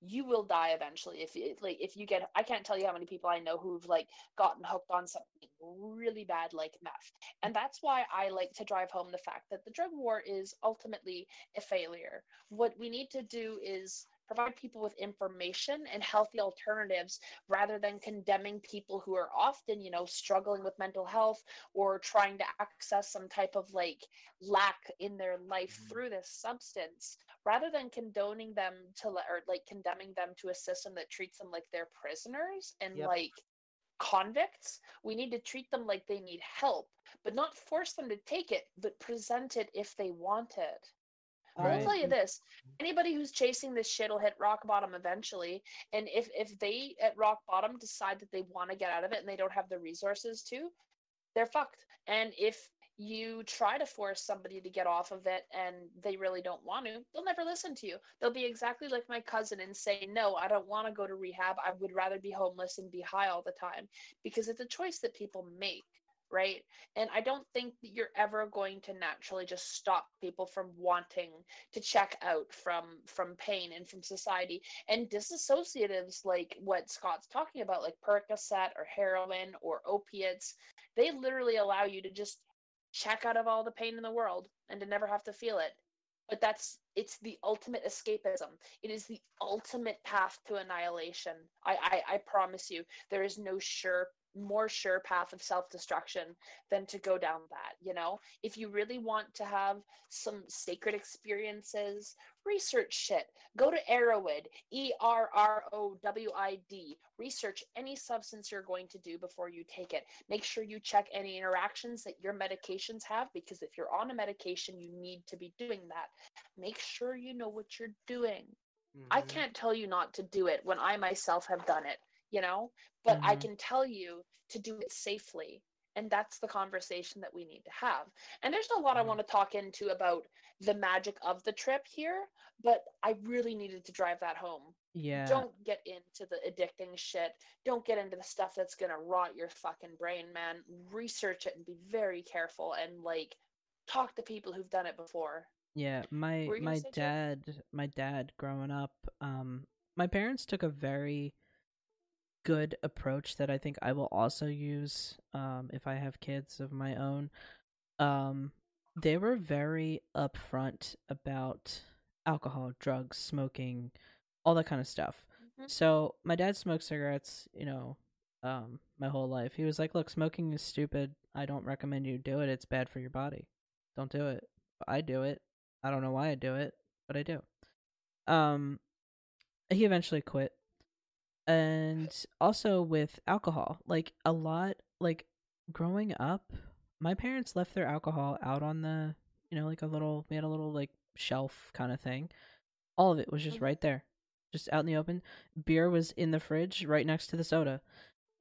you will die eventually if you like if you get I can't tell you how many people I know who've like gotten hooked on something really bad like meth. And that's why I like to drive home the fact that the drug war is ultimately a failure. What we need to do is provide people with information and healthy alternatives rather than condemning people who are often, you know, struggling with mental health or trying to access some type of like lack in their life Mhm. through this substance, rather than condoning them to or like condemning them to a system that treats them like they're prisoners and Yep. like convicts. We need to treat them like they need help, but not force them to take it, but present it if they want it. I will Right. tell you this: anybody who's chasing this shit will hit rock bottom eventually. And if if they at rock bottom decide that they want to get out of it and they don't have the resources to, they're fucked. And if you try to force somebody to get off of it and they really don't want to, they'll never listen to you. They'll be exactly like my cousin and say, "No, I don't want to go to rehab. I would rather be homeless and be high all the time." Because it's a choice that people make right? And I don't think that you're ever going to naturally just stop people from wanting to check out from from pain and from society. And disassociatives like what Scott's talking about, like Percocet or heroin or opiates, they literally allow you to just check out of all the pain in the world and to never have to feel it. But that's it's the ultimate escapism. It is the ultimate path to annihilation. I I, I promise you, there is no sure more sure path of self-destruction than to go down that you know? If you really want to have some sacred experiences research shit. Go to Erowid e-r-r-o-w-i-d research any substance you're going to do before you take it. Make sure you check any interactions that your medications have because if you're on a medication you need to be doing that. Make sure you know what you're doing. I Mhm. can't tell you not to do it when I myself have done it, you know, but I Mhm. can tell you to do it safely. And that's the conversation that we need to have. And there's a lot I Mhm. want to talk into about the magic of the trip here, but I really needed to drive that home. Yeah. Don't get into the addicting shit. Don't get into the stuff that's going to rot your fucking brain, man. Research it and be very careful and like talk to people who've done it before. Yeah, my Were you gonna my dad, my dad growing up, um my parents took a very good approach that I think I will also use um, if I have kids of my own. Um, they were very upfront about alcohol, drugs, smoking, all that kind of stuff. Mhm. So my dad smoked cigarettes, you know, um, my whole life. He was like, "Look, smoking is stupid. I don't recommend you do it. It's bad for your body. Don't do it." I do it. I don't know why I do it, but I do. Um, he eventually quit, and also with alcohol, like a lot, like growing up, my parents left their alcohol out on the, you know, like a little, we had a little like shelf kind of thing. All of it was just Mhm. right there, just out in the open. Beer was in the fridge right next to the soda.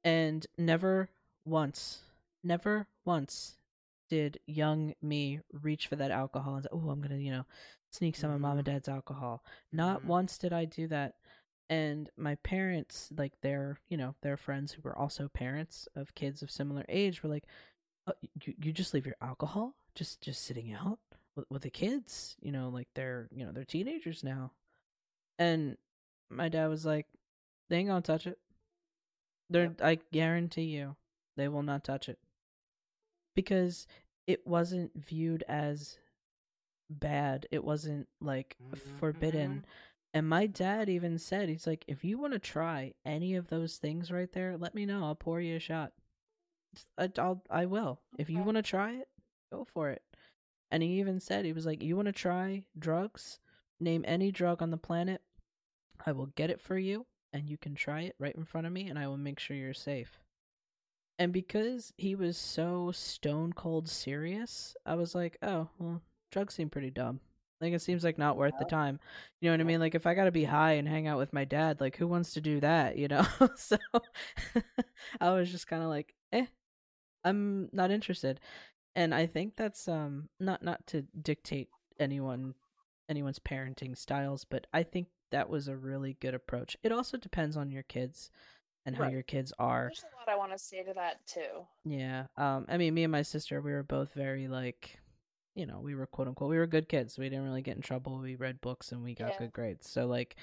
And never once, never once did young me reach for that alcohol and say, oh, I'm going to, you know, sneak some of mom and Mhm. dad's alcohol. Not Mhm. once did I do that. And my parents, like their, you know, their friends who were also parents of kids of similar age, were like, oh, you, you just leave your alcohol just just sitting out with, with the kids, you know, like they're, you know, they're teenagers now. And my dad was like, they ain't gonna touch it. They're, Yep. I guarantee you, they will not touch it because it wasn't viewed as bad. It wasn't like mm-hmm, forbidden. Mm-hmm. And my dad even said, he's like, if you want to try any of those things right there, let me know. I'll pour you a shot. I, uh, I'll, I will. If you want to try it, go for it. And he even said, he was like, you want to try drugs? Name any drug on the planet. I will get it for you, and you can try it right in front of me, and I will make sure you're safe. And because he was so stone cold serious, I was like, oh, well, drugs seem pretty dumb. Like, it seems like not worth the time. You know what I mean? Like, if I gotta be high and hang out with my dad, like, who wants to do that, you know? <laughs> so, <laughs> I was just kind of like, eh, I'm not interested. And I think that's, um, not, not to dictate anyone, anyone's parenting styles, but I think that was a really good approach. It also depends on your kids and how Right. your kids are. There's a lot I want to say to that too. Yeah. Um I mean me and my sister we were both very like you know, we were quote unquote we were good kids. We didn't really get in trouble. We read books and we got Yeah. good grades. So like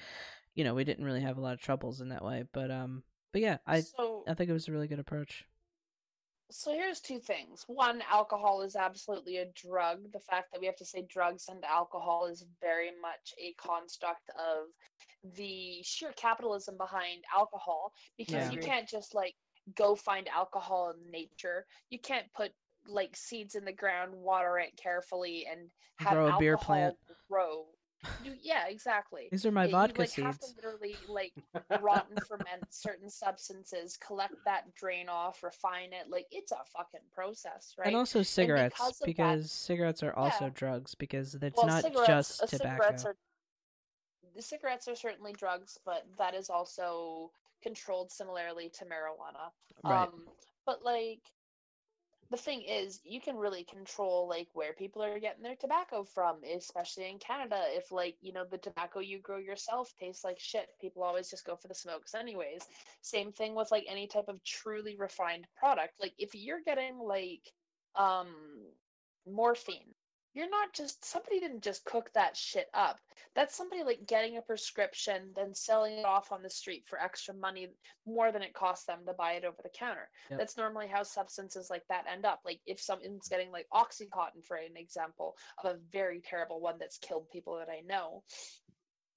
you know, we didn't really have a lot of troubles in that way. But um but yeah, I so I think it was a really good approach. So here's two things. One, alcohol is absolutely a drug. The fact that we have to say drugs and alcohol is very much a construct of the sheer capitalism behind alcohol because Yeah. you can't just like go find alcohol in nature. You can't put like seeds in the ground, water it carefully and have Grow a beer plant. grow. <laughs> Yeah, exactly. These are my you, vodka like, have to seeds. literally like <laughs> rot and ferment certain substances, collect that, drain off, refine it. Like it's a fucking process, right? And also cigarettes because of that- cigarettes are also Yeah. drugs because it's well, not just uh, tobacco. cigarettes are the cigarettes are certainly drugs, but that is also controlled similarly to marijuana. right. Um, but like the thing is, you can really control like where people are getting their tobacco from, especially in Canada. If like you know the tobacco you grow yourself tastes like shit, people always just go for the smokes anyways. Same thing with like any type of truly refined product. Like if you're getting like um morphine, you're not just somebody didn't just cook that shit up. That's somebody like getting a prescription, then selling it off on the street for extra money more than it costs them to buy it over the counter. Yep. That's normally how substances like that end up. Like if someone's getting like Oxycontin, for an example of a very terrible one that's killed people that I know,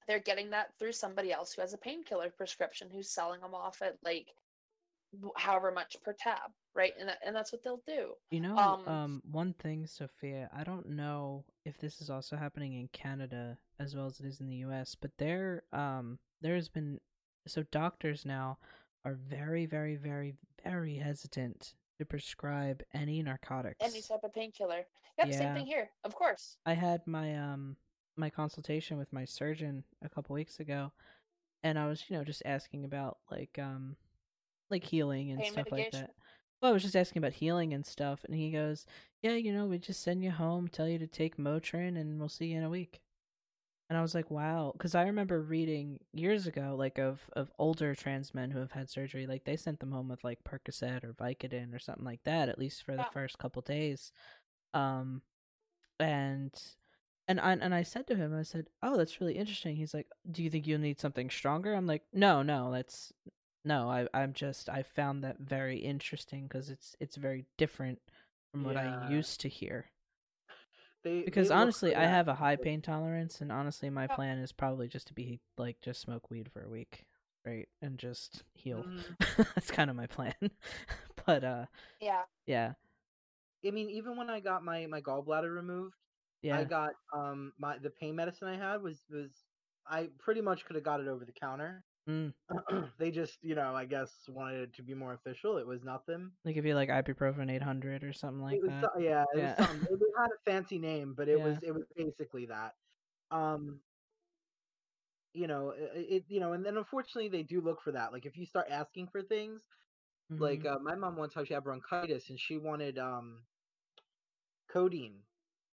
they're getting that through somebody else who has a painkiller prescription who's selling them off at like however much per tab, right? And that, and that's what they'll do. You know, Um, um, one thing, Sophia, I don't know if this is also happening in Canada as well as it is in the U.S., but there, um, there has been so doctors now are very, very, very, very hesitant to prescribe any narcotics. Any type of painkiller. Yep, Yeah. same thing here. Of course. I had my um my consultation with my surgeon a couple weeks ago, and I was you know just asking about like um like healing and Pain stuff like that. Well, I was just asking about healing and stuff, and he goes, "Yeah, you know, we just send you home, tell you to take Motrin, and we'll see you in a week." And I was like, "Wow," because I remember reading years ago, like of of older trans men who have had surgery, like they sent them home with like Percocet or Vicodin or something like that, at least for the Yeah. first couple days. Um, and and I and I said to him, I said, "Oh, that's really interesting." He's like, "Do you think you'll need something stronger?" I'm like, "No, no, that's no. I I'm just I found that very interesting because it's it's very different from what I used to hear. They Because they honestly, I have a high pain tolerance, and honestly, my Yeah. plan is probably just to be like just smoke weed for a week, right, and just heal. Mm, <laughs> that's kind of my plan. <laughs> but uh, Yeah. yeah, I mean, even when I got my my gallbladder removed, yeah, I got um my the pain medicine I had was was I pretty much could have got it over the counter. Mm. <clears throat> they just, you know, I guess wanted it to be more official. It was nothing. they give you like ibuprofen 800 or something like it was that. yeah, it Yeah. was. It had a fancy name, but it Yeah. was it was basically that. Um you know, it, it you know, and then unfortunately they do look for that. Like if you start asking for things, like Mhm. uh, my mom one time she had bronchitis and she wanted um codeine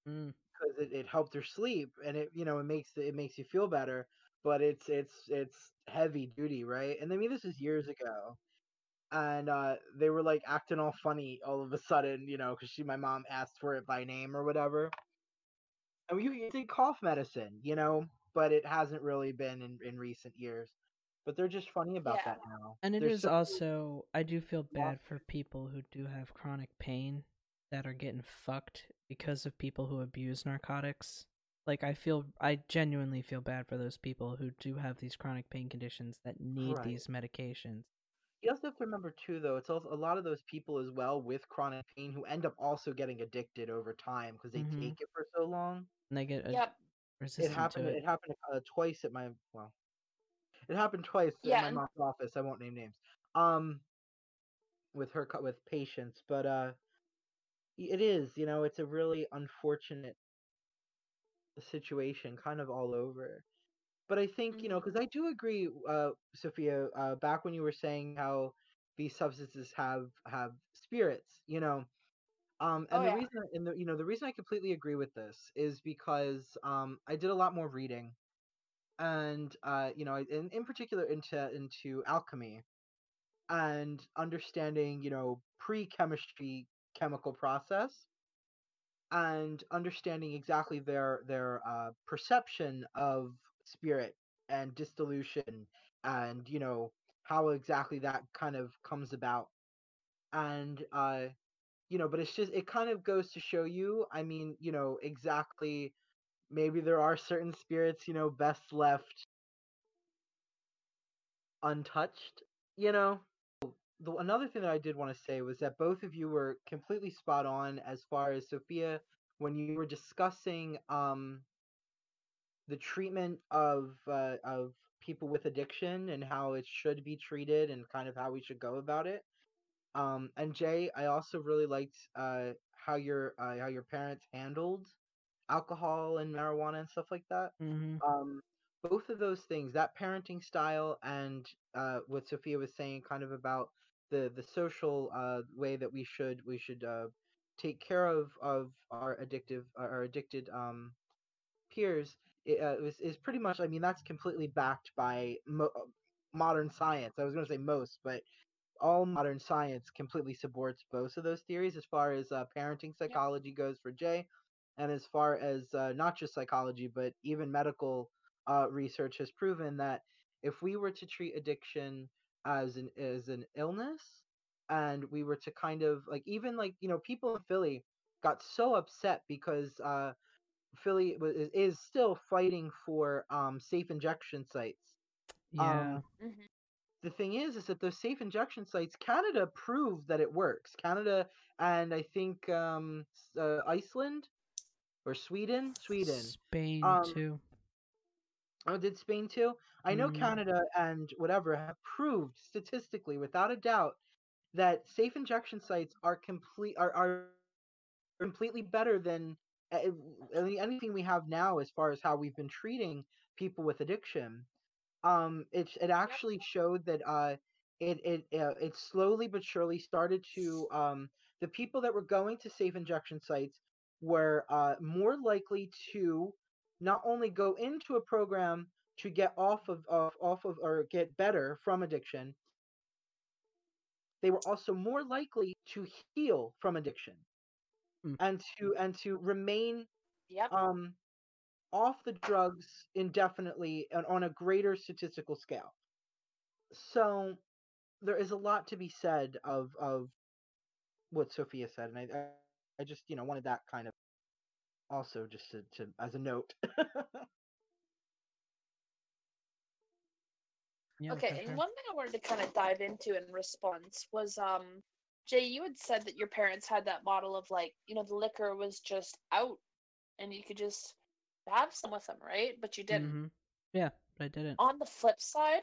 Mm. because it, it helped her sleep and it you know it makes it makes you feel better but it's it's it's heavy duty right? And i mean this is years ago and uh they were like acting all funny all of a sudden you know because she my mom asked for it by name or whatever. And you, you think cough medicine you know but it hasn't really been in, in recent years. But they're just funny about Yeah. that now. And it There's is so- also I do feel bad lots for people who do have chronic pain that are getting fucked because of people who abuse narcotics. Like I feel I genuinely feel bad for those people who do have these chronic pain conditions that need Right. these medications. You also have to remember too, though, it's also a lot of those people as well with chronic pain who end up also getting addicted over time because they Mhm. take it for so long. And they get Yep. It happened. It, it. happened uh, twice at my well. It happened twice Yeah, at my and- mom's office. I won't name names. Um, with her with patients, but uh, it is. You know, it's a really unfortunate situation, kind of all over. But I think you know, because I do agree, uh, Sophia. Uh, back when you were saying how these substances have have spirits, you know, um, and Oh, the yeah. reason, and the you know, the reason I completely agree with this is because um, I did a lot more reading, and uh, you know, in in particular into into alchemy, and understanding, you know, pre-chemistry chemical process, and understanding exactly their their uh, perception of spirit and dissolution, and you know how exactly that kind of comes about, and uh, you know, but it's just it kind of goes to show you. I mean, you know, exactly. Maybe there are certain spirits, you know, best left untouched. You know, the another thing that I did want to say was that both of you were completely spot on as far as Sophia when you were discussing um the treatment of uh, of people with addiction and how it should be treated and kind of how we should go about it. Um, and Jay, I also really liked uh, how your uh, how your parents handled alcohol and marijuana and stuff like that. hmm Um, both of those things, that parenting style and uh, what Sophia was saying, kind of about the the social uh, way that we should we should uh, take care of of our addictive our addicted um, peers it, uh, is is pretty much. I mean, that's completely backed by mo- uh, modern science. I was going to say most, but all modern science completely supports both of those theories as far as uh, parenting psychology goes for Jay, and as far as uh, not just psychology but even medical uh, research has proven that if we were to treat addiction as an as an illness and we were to kind of like even like you know people in Philly got so upset because uh, Philly wa- is, is still fighting for um, safe injection sites. Yeah. Um, Mhm. the thing is is that those safe injection sites canada proved that it works canada and i think um uh, iceland or sweden sweden Spain Um, too. Oh did spain too? I know Mhm. canada and whatever have proved statistically without a doubt that safe injection sites are complete are, are completely better than anything we have now as far as how we've been treating people with addiction. Um it it actually showed that uh it it uh, it slowly but surely started to um the people that were going to safe injection sites were uh more likely to not only go into a program to get off of, of off of or get better from addiction they were also more likely to heal from addiction Mm. and to and to remain Yep. um off the drugs indefinitely and on a greater statistical scale. So there is a lot to be said of of what Sophia said, and I I, I just you know wanted that kind of also just to, to as a note. <laughs> Yeah, okay, and one thing I wanted to kind of dive into in response was um Jay, you had said that your parents had that model of like, you know, the liquor was just out and you could just have some with them, right? But you didn't. Mhm. Yeah, but I didn't. On the flip side,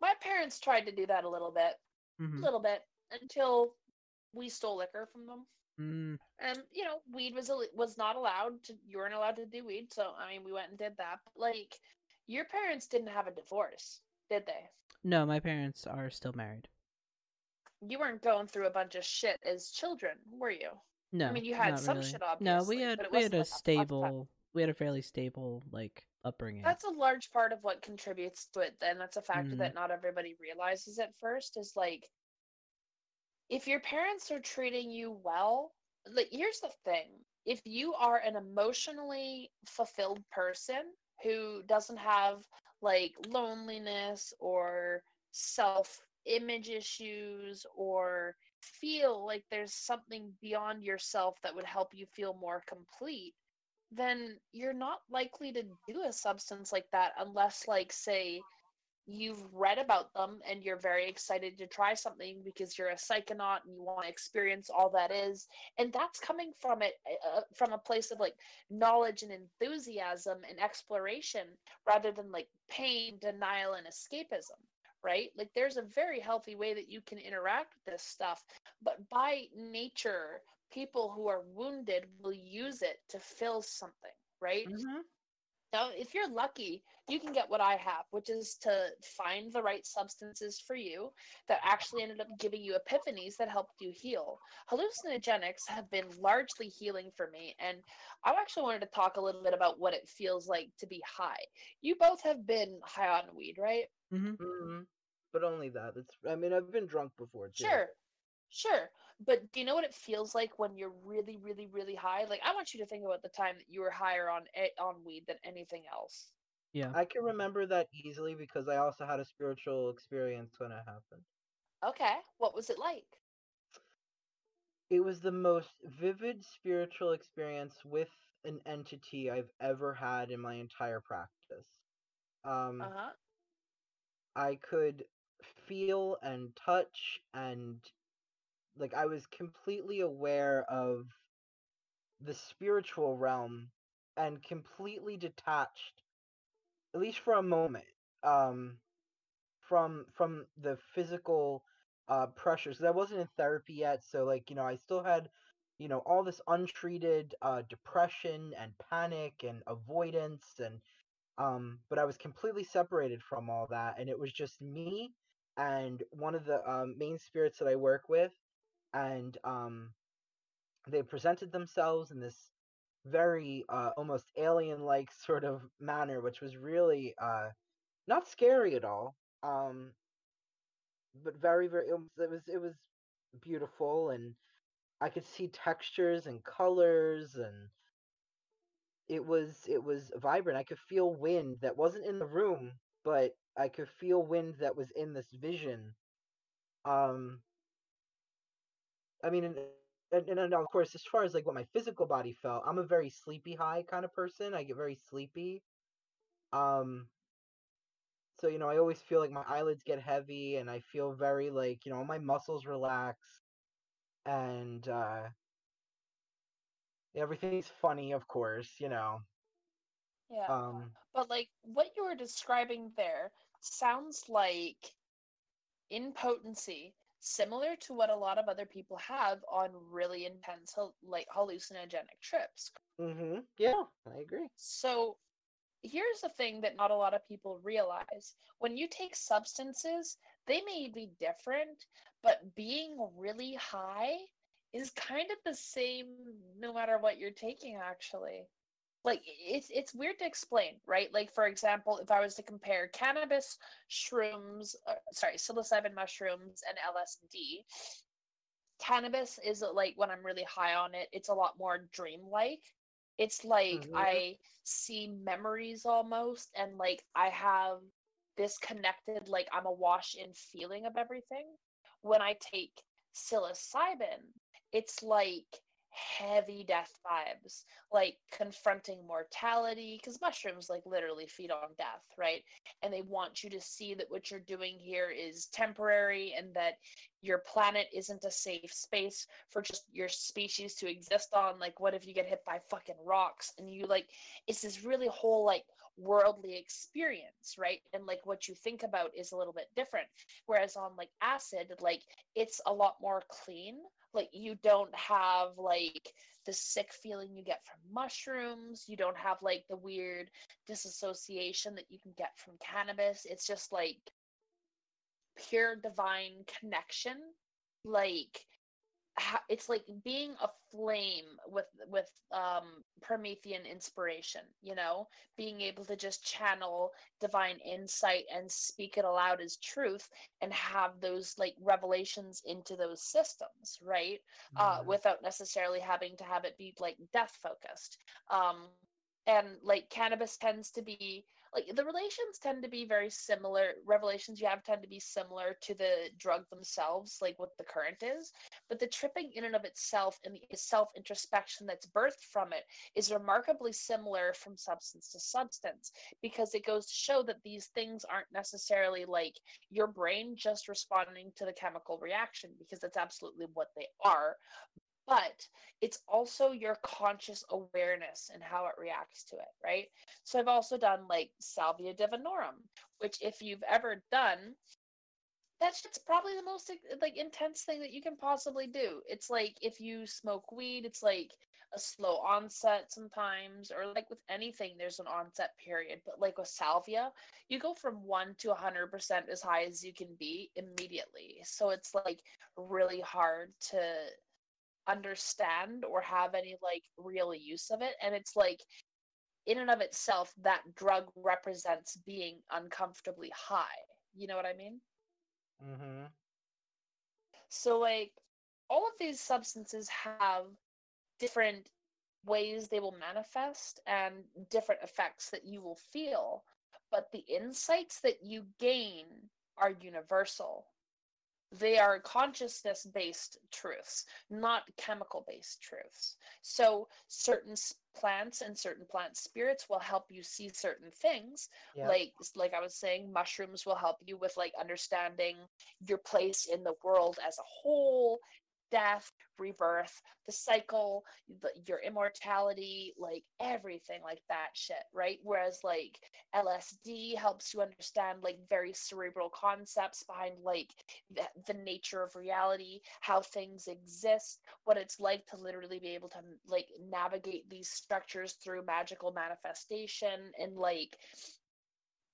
my parents tried to do that a little bit, a Mhm. little bit until we stole liquor from them. Mm, And you know, weed was was not allowed to. You weren't allowed to do weed, so I mean, we went and did that. But like, your parents didn't have a divorce, did they? no, my parents are still married. You weren't going through a bunch of shit as children, were you? No, I mean, you had some really. shit, No, we had we had a like stable, we had a fairly stable like upbringing. That's a large part of what contributes to it. Then that's a factor Mhm. that not everybody realizes at first. Is like, if your parents are treating you well, like here's the thing: if you are an emotionally fulfilled person who doesn't have like loneliness or self image issues or feel like there's something beyond yourself that would help you feel more complete then you're not likely to do a substance like that unless like say you've read about them and you're very excited to try something because you're a psychonaut and you want to experience all that is. And that's coming from it uh, from a place of like knowledge and enthusiasm and exploration rather than like pain denial and escapism right? Like there's a very healthy way that you can interact with this stuff but by nature people who are wounded will use it to fill something right? Mhm. Now, if you're lucky, you can get what I have, which is to find the right substances for you that actually ended up giving you epiphanies that helped you heal. Hallucinogenics have been largely healing for me, and I actually wanted to talk a little bit about what it feels like to be high. You both have been high on weed, right? hmm Mhm. But only that. It's. I mean, I've been drunk before too. Sure. Sure. But do you know what it feels like when you're really, really, really high? Like, I want you to think about the time that you were higher on a- on weed than anything else. Yeah. I can remember that easily because I also had a spiritual experience when it happened. Okay. What was it like? It was the most vivid spiritual experience with an entity I've ever had in my entire practice. Um, Uh huh. I could feel and touch and like I was completely aware of the spiritual realm and completely detached at least for a moment um from from the physical uh pressures I wasn't in therapy yet so like you know I still had you know all this untreated uh depression and panic and avoidance and um but I was completely separated from all that and it was just me and one of the um, main spirits that I work with and um they presented themselves in this very uh almost alien like <laughs> sort of manner which was really uh not scary at all um but very very it was it was, beautiful and I could see textures and colors and it was it was vibrant. I could feel wind that wasn't in the room, but I could feel wind that was in this vision. Um, I mean, and, and, and of course, as far as like what my physical body felt, I'm a very sleepy high kind of person. I get very sleepy. Um, so you know, I always feel like my eyelids get heavy, and I feel very like you know my muscles relax, and uh, everything's funny, of course. You know. Yeah. Um, But like what you were describing there sounds like impotency, similar to what a lot of other people have on really intense like hallucinogenic trips. hmm Yeah, I agree. So here's the thing that not a lot of people realize. When you take substances, they may be different, but being really high is kind of the same no matter what you're taking actually. Like it's it's weird to explain, right? Like for example, if I was to compare cannabis, shrooms, uh, sorry, psilocybin mushrooms and LSD, cannabis is uh, like when I'm really high on it, it's a lot more dreamlike It's like Mhm. I see memories almost, and like I have this connected, like I'm awash in feeling of everything. When I take psilocybin, it's like heavy death vibes, like confronting mortality, because mushrooms like literally feed on death, right? And they want you to see that what you're doing here is temporary and that your planet isn't a safe space for just your species to exist on. Like, what if you get hit by fucking rocks and you like, it's this really whole like worldly experience, right? And like what you think about is a little bit different. Whereas on like acid, like it's a lot more clean. Like you don't have like the sick feeling you get from mushrooms. You don't have like the weird disassociation that you can get from cannabis. It's just like pure divine connection. Like it's like being a flame with with um promethean inspiration you know? Being able to just channel divine insight and speak it aloud as truth and have those like revelations into those systems right? Uh Mhm. without necessarily having to have it be like death focused um and like cannabis tends to be like the relations tend to be very similar revelations you have tend to be similar to the drug themselves like what the current is but the tripping in and of itself and the self introspection that's birthed from it is remarkably similar from substance to substance because it goes to show that these things aren't necessarily like your brain just responding to the chemical reaction because that's absolutely what they are but it's also your conscious awareness and how it reacts to it, right? So I've also done like salvia divinorum, which if you've ever done, that shit's probably the most like intense thing that you can possibly do. It's like if you smoke weed, it's like a slow onset sometimes, or like with anything, there's an onset period. But like with salvia, you go from one to a hundred percent as high as you can be immediately. So it's like really hard to understand or have any like real use of it and it's like in and of itself that drug represents being uncomfortably high. You know what i mean? Mm-hmm. so like all of these substances have different ways they will manifest and different effects that you will feel but the insights that you gain are universal they are consciousness based truths, not chemical based truths. So, certain plants and certain plant spirits will help you see certain things. Yeah. Like, like I was saying, mushrooms will help you with like understanding your place in the world as a whole, death, rebirth, the cycle, the, your immortality, like everything like that shit, right? Whereas like LSD helps you understand like very cerebral concepts behind like the, the nature of reality, how things exist, what it's like to literally be able to like navigate these structures through magical manifestation and like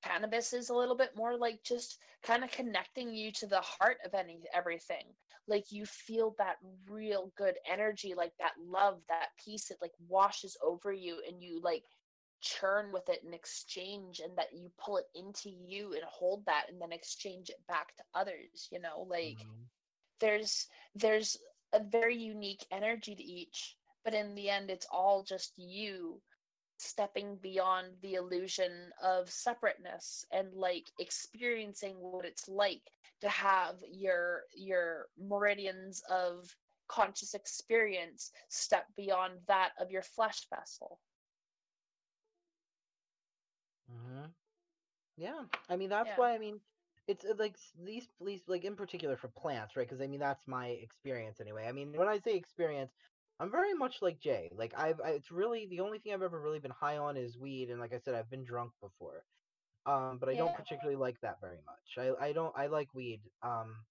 cannabis is a little bit more like just kind of connecting you to the heart of any everything like you feel that real good energy like that love that peace it like washes over you and you like churn with it and exchange and that you pull it into you and hold that and then exchange it back to others you know like Mhm. there's there's a very unique energy to each but in the end it's all just you stepping beyond the illusion of separateness and like experiencing what it's like to have your your meridians of conscious experience step beyond that of your flesh vessel Mhm. Yeah, I mean that's Yeah. why I mean it's uh, like these these like in particular for plants, right? Because I mean that's my experience anyway. I mean when I say experience, I'm very much like Jay. Like I've I, it's really the only thing I've ever really been high on is weed, and like I said, I've been drunk before. Um, but I don't particularly like that very much. I I don't I like weed. Um,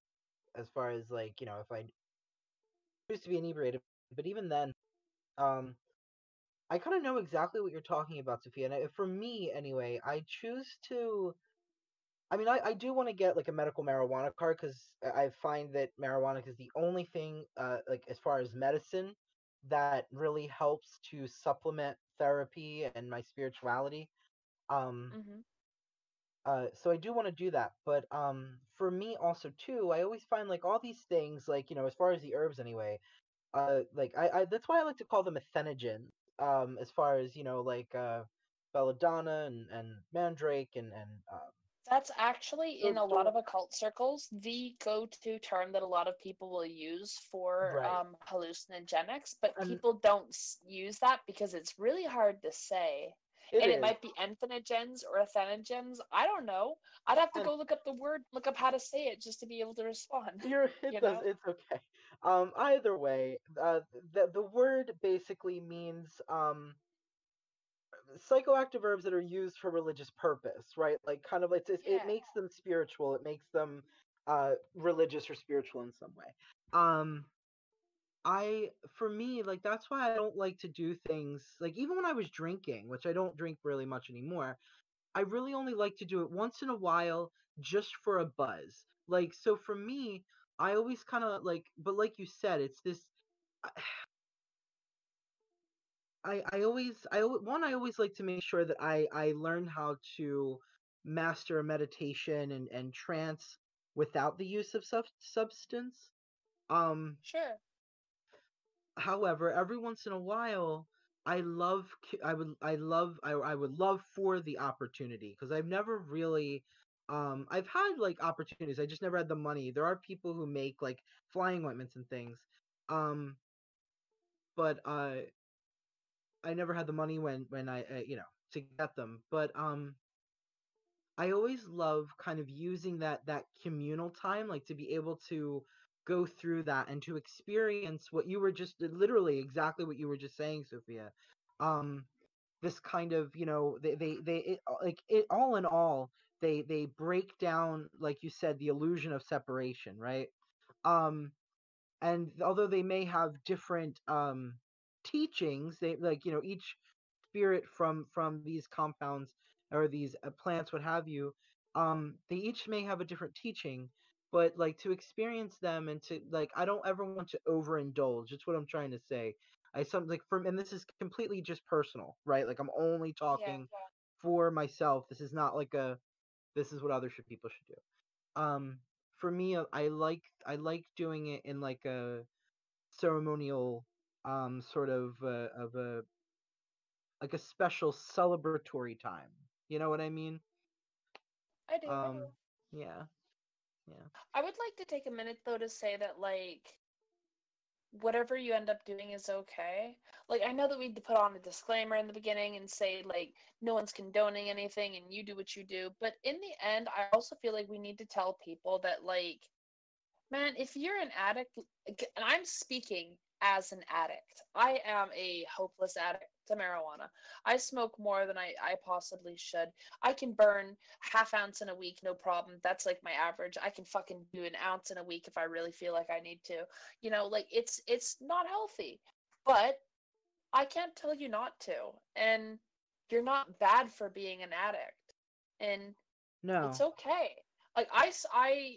as far as like you know if I choose to be inebriated, but even then, um. I kind of know exactly what you're talking about, Sophia. And I- for me, anyway, I choose to. I mean, I, I do want to get like a medical marijuana card because I find that marijuana is the only thing, uh, like as far as medicine, that really helps to supplement therapy and my spirituality. Um, hmm uh, so I do want to do that, but um, for me also too, I always find like all these things, like you know, as far as the herbs anyway, uh, like I, I that's why I like to call them athenogens um, as far as you know, like uh, belladonna and and mandrake and and um, That's actually in a lot of occult circles the go-to term that a lot of people will use for Right. um, hallucinogenics, but And- people don't use that because it's really hard to say. it and is. it might be entheogens or athenogens. I don't know. I'd have to go look up the word, look up how to say it just to be able to respond. You're, <laughs> it you does, it's okay. Um, either way, uh, the the word basically means um, psychoactive herbs that are used for religious purpose, right? Like kind of like it's, Yeah. it makes them spiritual. It makes them uh, religious or spiritual in some way. Um, I for me like that's why I don't like to do things like even when I was drinking, which I don't drink really much anymore. I really only like to do it once in a while just for a buzz. Like so for me, I always kind of like but like you said, it's this I I always I one I always like to make sure that I I learn how to master meditation and and trance without the use of sub- substance. Um Sure. however every once in a while i love i would i love i, I would love for the opportunity because i've never really um i've had like opportunities i just never had the money there are people who make like flying ointments and things um but uh i never had the money when when i uh, you know to get them but um i always love kind of using that that communal time like to be able to go through that and to experience what you were just literally exactly what you were just saying sophia. Um this kind of you know they they, they it, like it all in all they they break down like you said the illusion of separation right? Um and although they may have different um teachings they like you know each spirit from from these compounds or these uh, plants what have you um they each may have a different teaching but like to experience them and to like i don't ever want to overindulge that's what i'm trying to say. I something like from and this is completely just personal right? Like i'm only talking for myself this is not like a this is what other should, people should do. Um for me i like i like doing it in like a ceremonial um sort of uh, of a like a special celebratory time you know what i mean I do. Um do. yeah I would like to take a minute though to say that like whatever you end up doing is okay. Like I know that we put on a disclaimer in the beginning and say like no one's condoning anything and you do what you do, but in the end I also feel like we need to tell people that like man, if you're an addict and I'm speaking as an addict. I am a hopeless addict to marijuana. I smoke more than I, I possibly should. I can burn half ounce in a week, no problem. That's like my average. I can fucking do an ounce in a week if I really feel like I need to. You know, like it's it's not healthy. But I can't tell you not to. And you're not bad for being an addict. And no it's okay. Like I I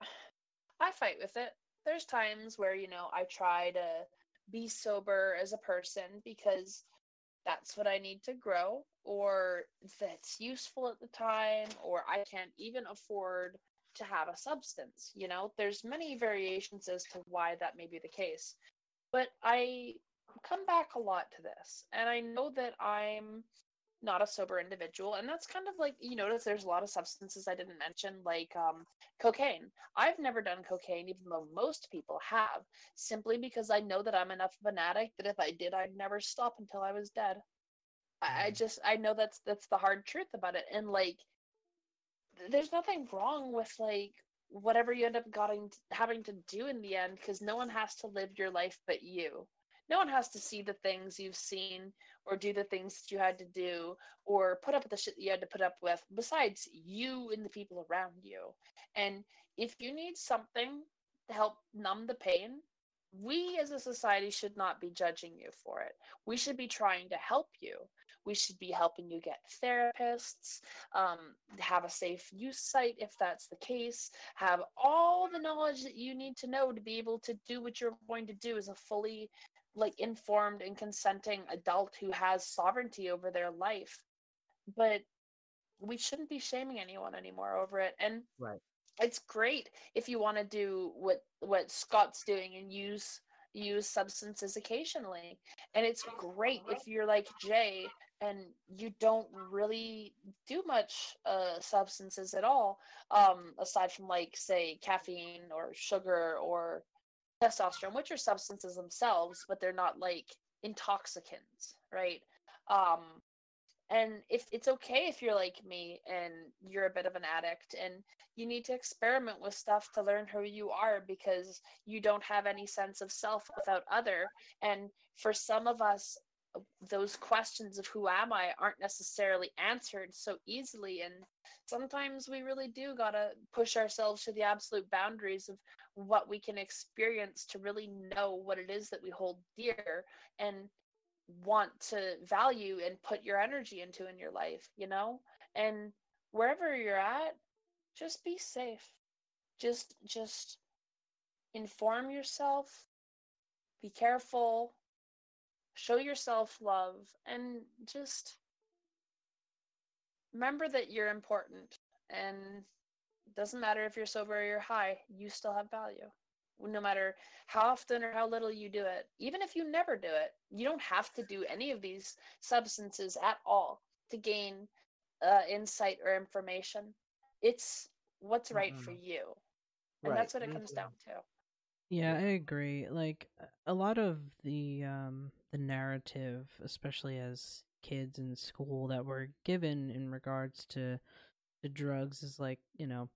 <sighs> I fight with it. There's times where you know I try to be sober as a person because that's what I need to grow, or that's useful at the time, or I can't even afford to have a substance. You know, there's many variations as to why that may be the case. But I come back a lot to this, and I know that I'm not a sober individual and that's kind of like you notice there's a lot of substances i didn't mention like um, cocaine. I've never done cocaine even though most people have simply because i know that i'm enough of an addict that if i did i'd never stop until i was dead. I, I Mhm. just i know that's that's the hard truth about it and like there's nothing wrong with like whatever you end up getting having to do in the end because no one has to live your life but you no one has to see the things you've seen or do the things that you had to do or put up with the shit that you had to put up with besides you and the people around you. And if you need something to help numb the pain we as a society should not be judging you for it. We should be trying to help you. We should be helping you get therapists um, have a safe use site if that's the case have all the knowledge that you need to know to be able to do what you're going to do as a fully like informed and consenting adult who has sovereignty over their life but we shouldn't be shaming anyone anymore over it and Right. it's great if you want to do what what scott's doing and use use substances occasionally. And it's great if you're like Jay and you don't really do much uh, substances at all, um, aside from like say caffeine or sugar or testosterone, which are substances themselves, but they're not like intoxicants, right? Um, and if it's okay if you're like me and you're a bit of an addict and you need to experiment with stuff to learn who you are because you don't have any sense of self without other and for some of us those questions of who am I aren't necessarily answered so easily. And sometimes we really do got to push ourselves to the absolute boundaries of what we can experience to really know what it is that we hold dear and want to value and put your energy into in your life, you know? And wherever you're at, just be safe. Just, just inform yourself, be careful, show yourself love and just remember that you're important and doesn't matter if you're sober or you're high you still have value. No matter how often or how little you do it even if you never do it you don't have to do any of these substances at all to gain uh, insight or information. It's what's right mm-hmm. for you. And right. that's what it comes down to. Yeah i agree. Like a lot of the um the narrative, especially as kids in school that were given in regards to the drugs is like, you know,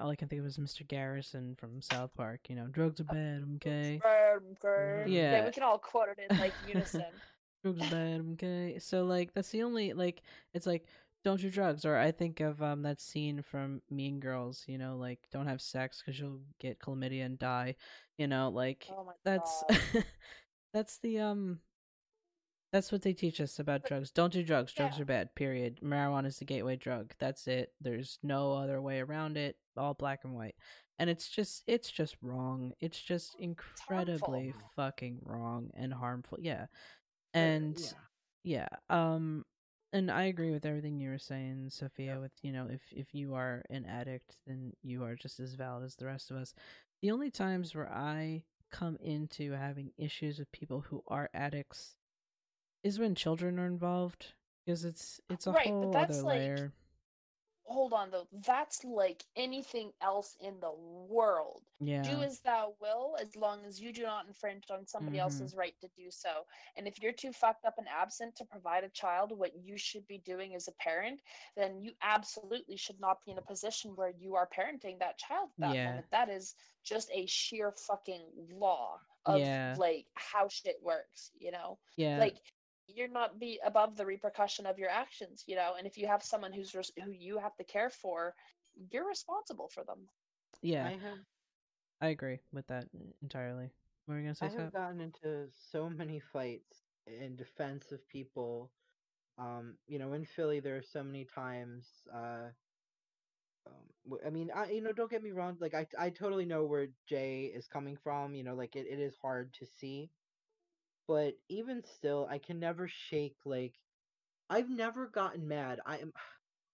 all I can think of is Mr. Garrison from South Park. You know, drugs are bad, okay? Bad, okay. Yeah. yeah, we can all quote it in like unison. <laughs> drugs are bad, okay? So like that's the only like it's like don't do drugs or I think of um that scene from Mean Girls. You know, like don't have sex because you'll get chlamydia and die. You know, like oh that's <laughs> That's the um that's what they teach us about drugs. Don't do drugs. Drugs yeah. are bad. Period. Marijuana is the gateway drug. That's it. There's no other way around it. All black and white. And it's just it's just wrong. It's just incredibly it's fucking wrong and harmful. Yeah. And yeah. yeah. Um and I agree with everything you were saying, Sophia, with you know, if if you are an addict, then you are just as valid as the rest of us. The only times where I come into having issues with people who are addicts is when children are involved because it's it's a right, whole other like, layer. Hold on though, that's like anything else in the world. Yeah. Do as thou will, as long as you do not infringe on somebody mm-hmm. else's right to do so. And if you're too fucked up and absent to provide a child what you should be doing as a parent, then you absolutely should not be in a position where you are parenting that child at that yeah. moment. That is just a sheer fucking law of yeah. like how shit works, you know? Yeah. Like you're not be above the repercussion of your actions, you know? And if you have someone who's res- who you have to care for, you're responsible for them. Yeah. I have I agree with that entirely. What are you gonna say? I have gotten into so many fights in defense of people. Um, you know, in Philly, there are so many times uh, um, I mean, I you know, don't get me wrong. Like, I I totally know where Jay is coming from. You know, like it, it is hard to see, but even still, I can never shake. Like, I've never gotten mad. I am. <sighs>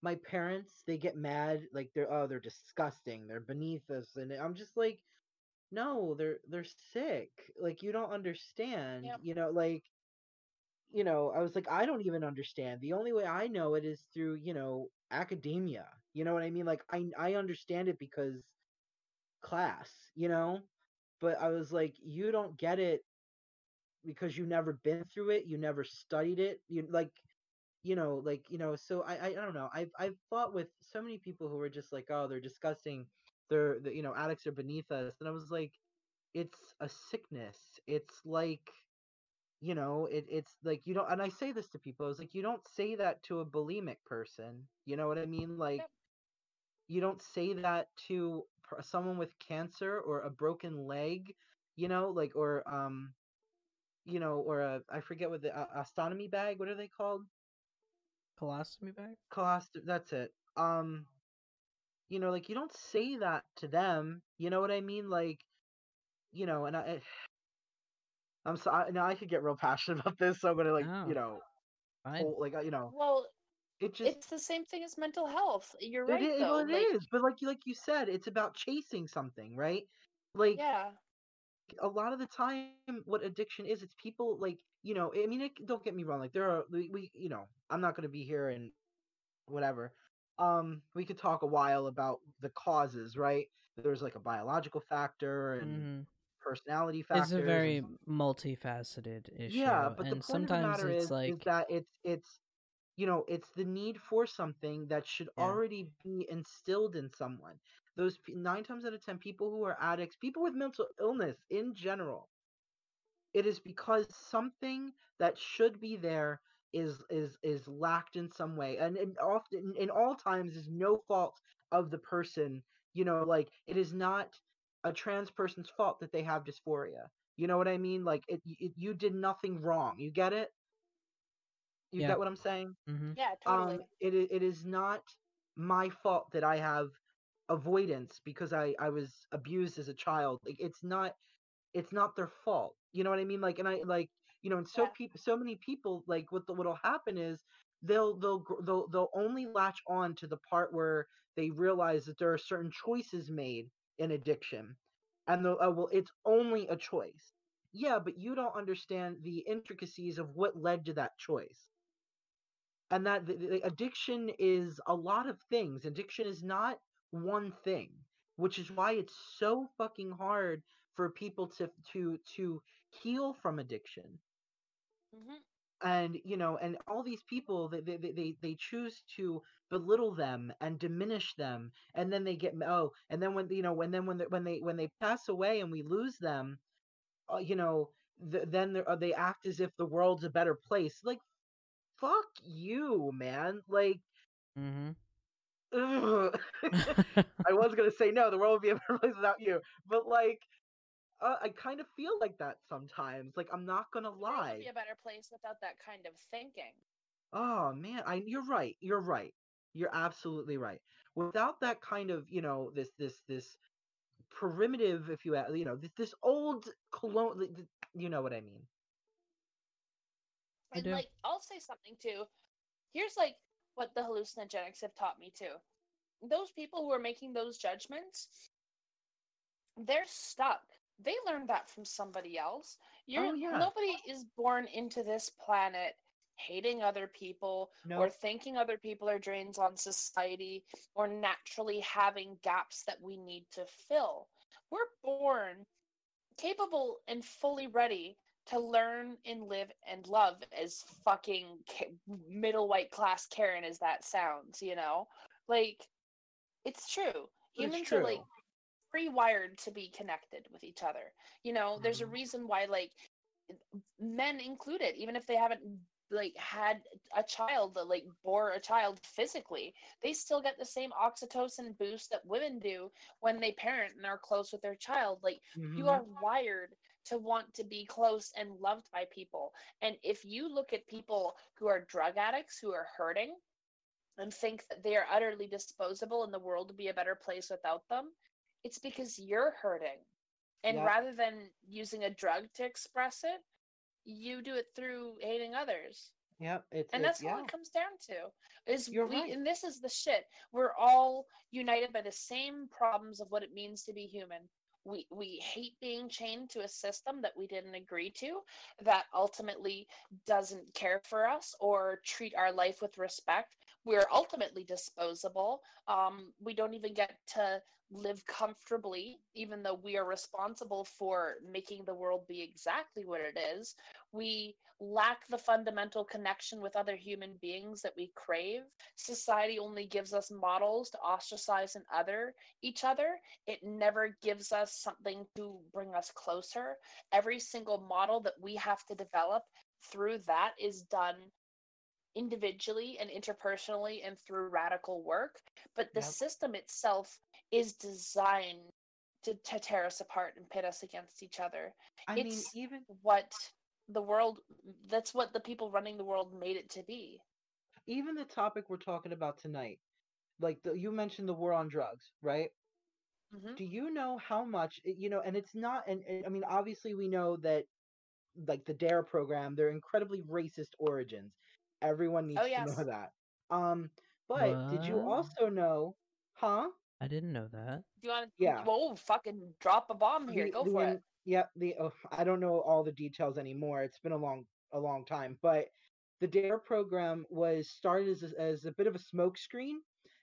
My parents, they get mad. Like they're oh, they're disgusting. They're beneath us, and I'm just like, no, they're they're sick. Like you don't understand. Yep. You know, like you know, I was like, I don't even understand. The only way I know it is through, you know, academia. You know what I mean? Like I I understand it because class, you know? But I was like, you don't get it because you never been through it, you never studied it. You like you know, like, you know, so I I, I don't know. I've I've fought with so many people who were just like, oh, they're disgusting. They're the, you know, addicts are beneath us. And I was like, it's a sickness. It's like you know it, it's like you don't and i say this to people i was like you don't say that to a bulimic person you know what i mean like you don't say that to someone with cancer or a broken leg you know like or um you know or a i forget what the uh, ostomy bag what are they called colostomy bag colostomy that's it um you know like you don't say that to them you know what i mean like you know and i <sighs> I'm sorry. Now I could get real passionate <laughs> about this, so I'm gonna like you know, hold, like uh, you know. Well, it just it's the same thing as mental health. You're right. It, though. Well, it like, is, but like you like you said, it's about chasing something, right? Like yeah. A lot of the time what addiction is it's people like you know i mean it, don't get me wrong like there are we, we you know i'm not going to be here and whatever um we could talk a while about the causes right there's like a biological factor and Mhm. personality factor It's a very multifaceted issue. yeah but the and point sometimes of the matter it's is, like is that it's it's you know it's the need for something that should Yeah. already be instilled in someone those pe- nine times out of ten people who are addicts people with mental illness in general it is because something that should be there is is is lacked in some way and, and often in all times is no fault of the person you know like it is not a trans person's fault that they have dysphoria you know what i mean like it, it you did nothing wrong you get it you Yeah. get what i'm saying Mhm. Yeah, totally. Um, it, it is not my fault that i have avoidance because i i was abused as a child like it's not it's not their fault you know what i mean? Like and i like you know and so Yeah. people so many people like what the, what'll happen is they'll they'll they'll they'll only latch on to the part where they realize that there are certain choices made in addiction and they'll oh well it's only a choice. Yeah but you don't understand the intricacies of what led to that choice. And that the, the addiction is a lot of things. Addiction is not one thing which is why it's so fucking hard for people to to to heal from addiction. Hmm and you know and all these people they they, they they choose to belittle them and diminish them and then they get oh and then when you know when then when they, when they when they pass away and we lose them uh, you know th- then uh, they act as if the world's a better place. Like fuck you man. Like Mhm. Ugh. <laughs> I was <laughs> gonna say no, the world would be a better <laughs> place without you, but like, uh, I kind of feel like that sometimes. Like, I'm not gonna The world would lie. be a better place without that kind of thinking. Oh man, I you're right. You're right. You're absolutely right. Without that kind of, you know, this this this primitive, if you a- you know, this this old colon, th- th- you know what I mean. I And do. like, I'll say something too. Here's like what the hallucinogenics have taught me too. Those people who are making those judgments, they're stuck. They learned that from somebody else. You're Oh, yeah. nobody is born into this planet hating other people No, or thinking other people are drains on society or naturally having gaps that we need to fill. We're born capable and fully ready to learn and live and love as fucking middle white class Karen as that sounds, you know? Like, it's true. it's Humans are like pre-wired to be connected with each other. You know, there's a Mhm. reason why like men included, even if they haven't like had a child that like bore a child physically, they still get the same oxytocin boost that women do when they parent and are close with their child. Like you Mhm. are wired to want to be close and loved by people. And if you look at people who are drug addicts who are hurting and think that they are utterly disposable and the world would be a better place without them, it's because you're hurting. And Yeah. rather than using a drug to express it, you do it through hating others. Yep, it's And it's that's all yeah. it comes down to. Is You're we right. and this is the shit. We're all united by the same problems of what it means to be human. We we hate being chained to a system that we didn't agree to, that ultimately doesn't care for us or treat our life with respect. We're ultimately disposable. Um, we don't even get to live comfortably, even though we are responsible for making the world be exactly what it is. We lack the fundamental connection with other human beings that we crave. Society only gives us models to ostracize and other each other. It never gives us something to bring us closer. Every single model that we have to develop through that is done individually and interpersonally and through radical work. But the Yep. system itself is designed to, to tear us apart and pit us against each other I mean, it's- even what the world that's what the people running the world made it to be even the topic we're talking about tonight, like the, you mentioned the war on drugs, right? Mhm. Do you know how much you know? And it's not, and, and I mean, obviously we know that, like the Dare program, they're incredibly racist origins. Everyone needs Oh, to know that. Um, but did you also know, huh? I didn't know that. Do you want to? Yeah. Whoa, fucking drop a bomb here. The- Go the for in- it. Yep. The oh, I don't know all the details anymore. It's been a long a long time, but the Dare program was started as a, as a bit of a smokescreen,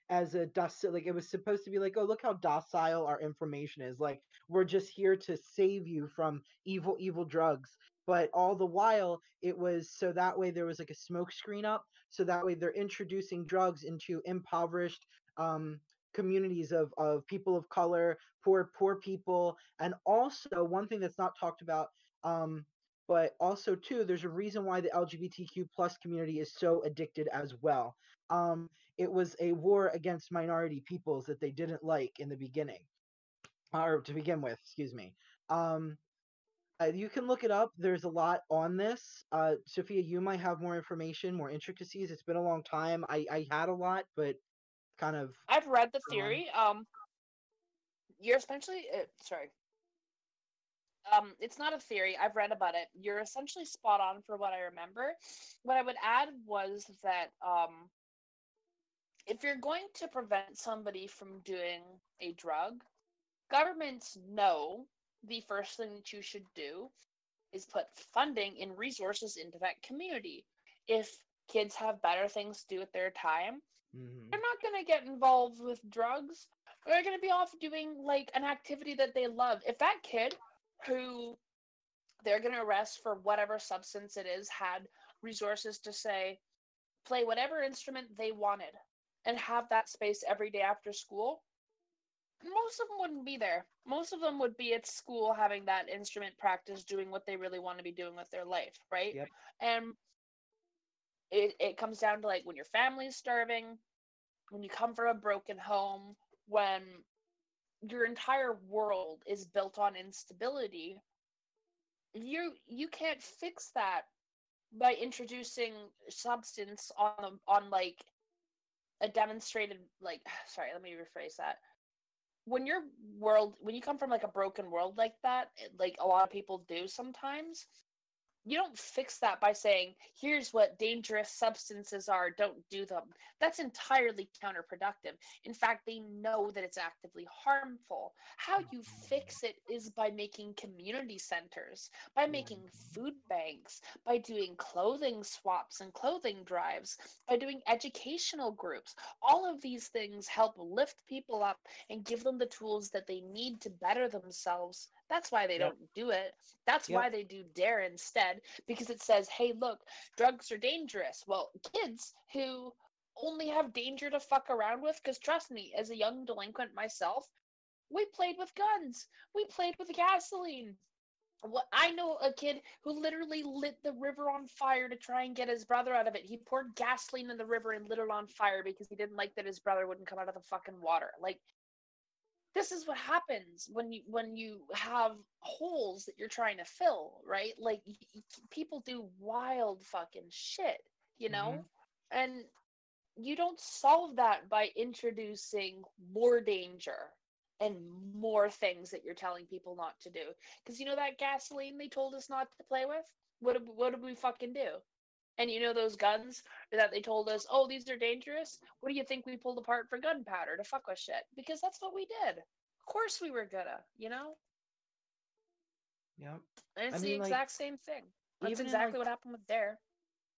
as a dust like it was supposed to be like, oh look how docile our information is. Like we're just here to save you from evil evil drugs. But all the while, it was so that way there was like a smoke screen up, so that way they're introducing drugs into impoverished um, communities of, of people of color, poor poor people, and also one thing that's not talked about, um, but also too, there's a reason why the LGBTQ plus community is so addicted as well. Um, it was a war against minority peoples that they didn't like in the beginning, or to begin with, excuse me. Um, uh, you can look it up. There's a lot on this. Uh, Sophia, you might have more information, more intricacies. It's been a long time. I, I had a lot, but kind of I've read the theory. Um, you're essentially uh, sorry. Um, it's not a theory. I've read about it. You're essentially spot on for what I remember. What I would add was that um, if you're going to prevent somebody from doing a drug, governments know the first thing that you should do is put funding and resources into that community. If kids have better things to do with their time, mhm. they're not going to get involved with drugs. They're going to be off doing like an activity that they love. If that kid who they're going to arrest for whatever substance it is had resources to say, play whatever instrument they wanted and have that space every day after school, most of them wouldn't be there. Most of them would be at school having that instrument practice, doing what they really want to be doing with their life, right? Yep. And it, it comes down to like when your family's starving, when you come from a broken home, when your entire world is built on instability, you you can't fix that by introducing substance on on like a demonstrated like <sighs> sorry let me rephrase that when your world when you come from like a broken world like that like a lot of people do sometimes you don't fix that by saying here's what dangerous substances are don't do them. That's entirely counterproductive. In fact they know that it's actively harmful. How you fix it is by making community centers by making food banks by doing clothing swaps and clothing drives by doing educational groups. All of these things help lift people up and give them the tools that they need to better themselves that's why they Yep. don't do it that's Yep. why they do dare instead because it says hey look drugs are dangerous well kids who only have danger to fuck around with because trust me as a young delinquent myself we played with guns we played with gasoline what I know a kid who literally lit the river on fire to try and get his brother out of it. He poured gasoline in the river and lit it on fire because he didn't like that his brother wouldn't come out of the fucking water. Like this is what happens when you when you have holes that you're trying to fill, right? Like people do wild fucking shit, you know? Mm-hmm. And you don't solve that by introducing more danger and more things that you're telling people not to do. Because you know that gasoline they told us not to play with? What did, what did we fucking do? And you know those guns that they told us, oh, these are dangerous? What do you think we pulled apart for gunpowder to fuck with shit? Because that's what we did. Of course we were gonna, you know? Yep. And it's I the mean, like, exact same thing. That's exactly like- what happened with Dare.